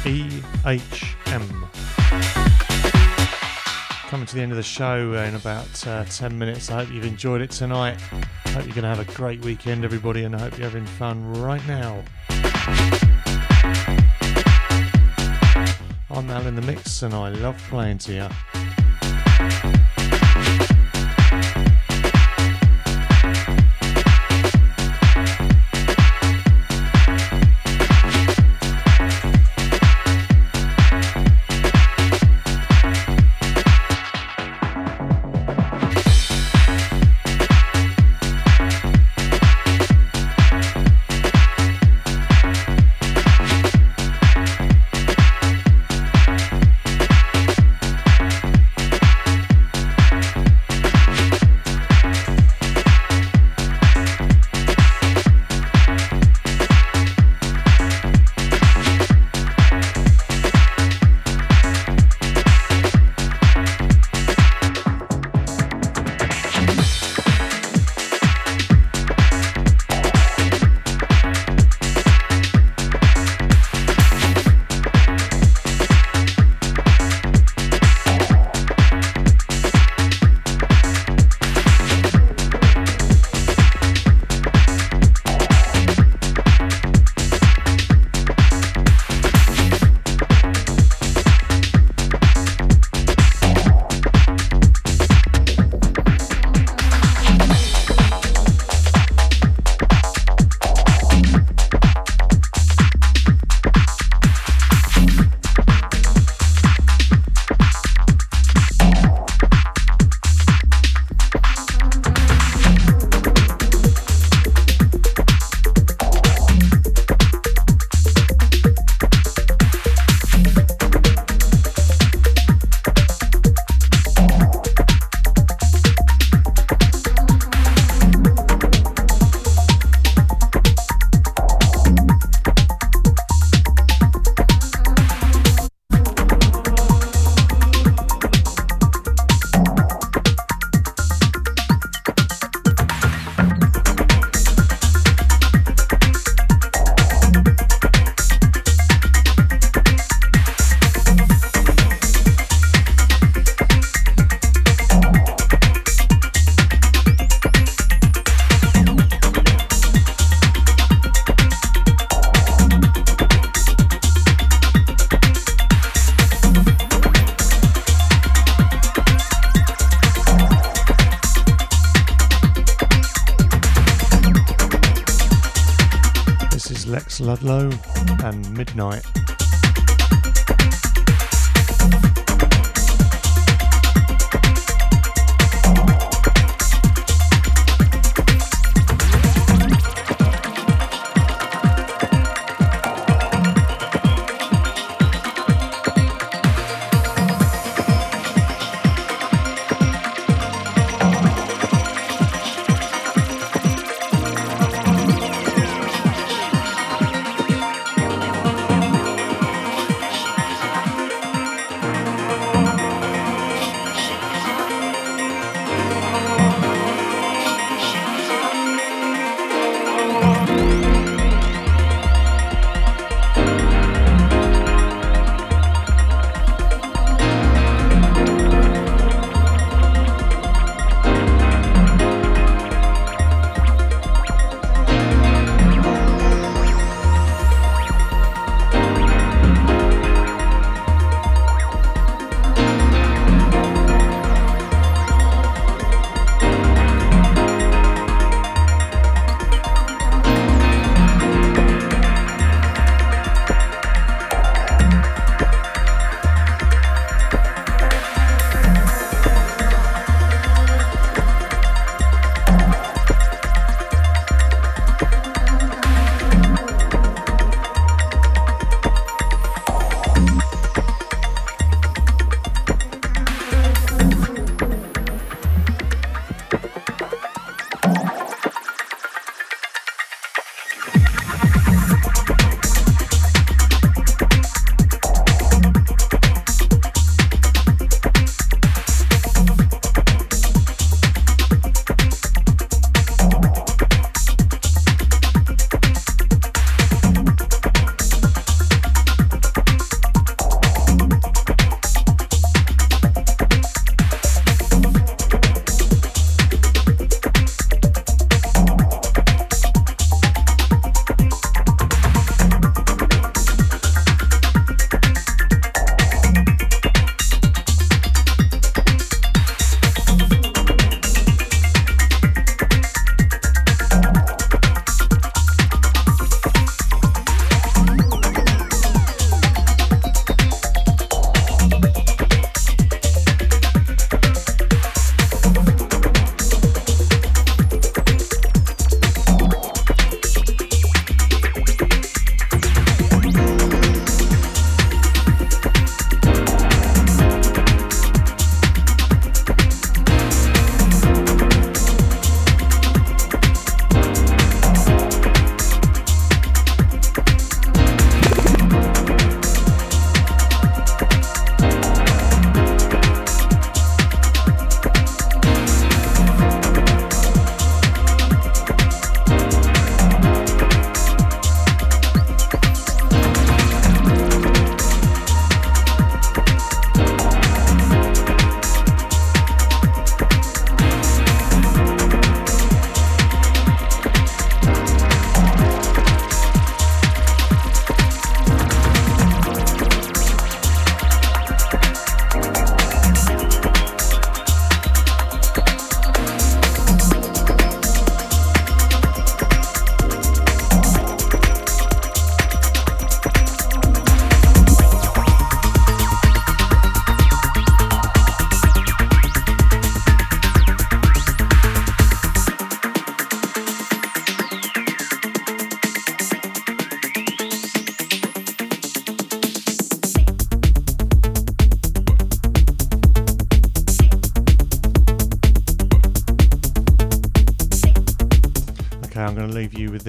E H M. Coming to the end of the show in about uh, 10 minutes. I hope you've enjoyed it tonight. I Hope you're going to have a great weekend, everybody, and I hope you're having fun right now. I'm Al in the Mix, and I love playing to you.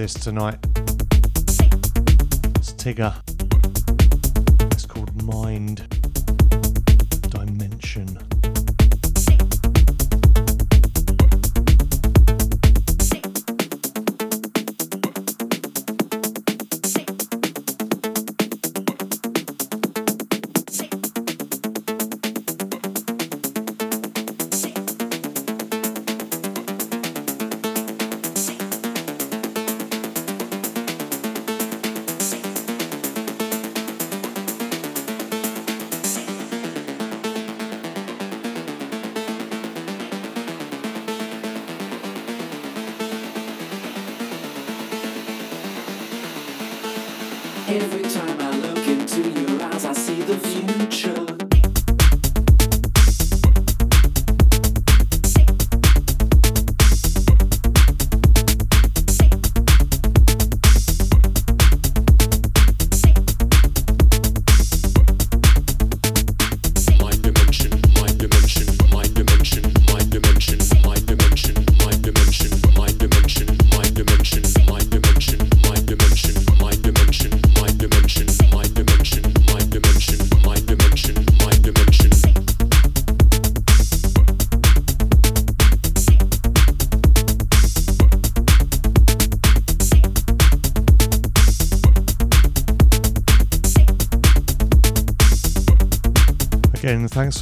This tonight. It's Tigger. Every time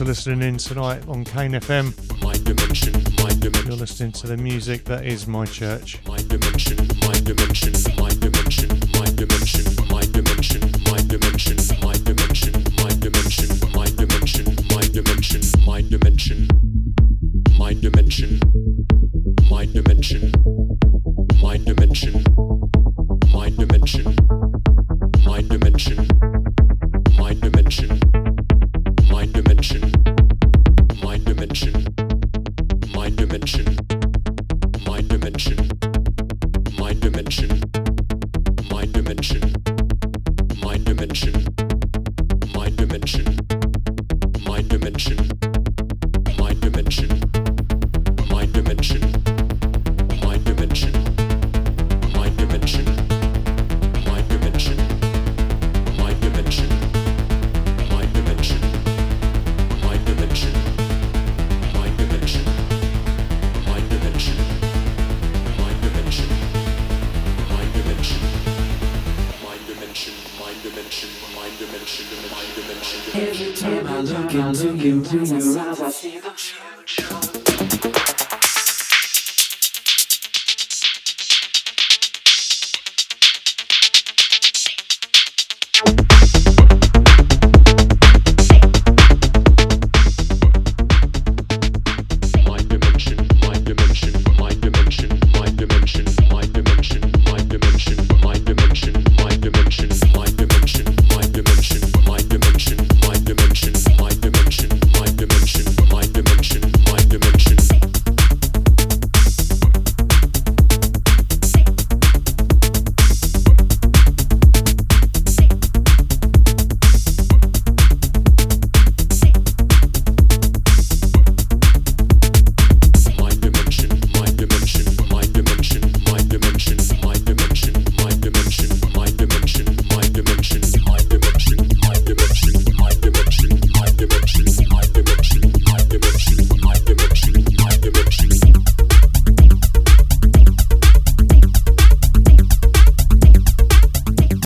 for listening in tonight on Kane FM. You're listening to the music that is my church. Every time I look into your eyes, I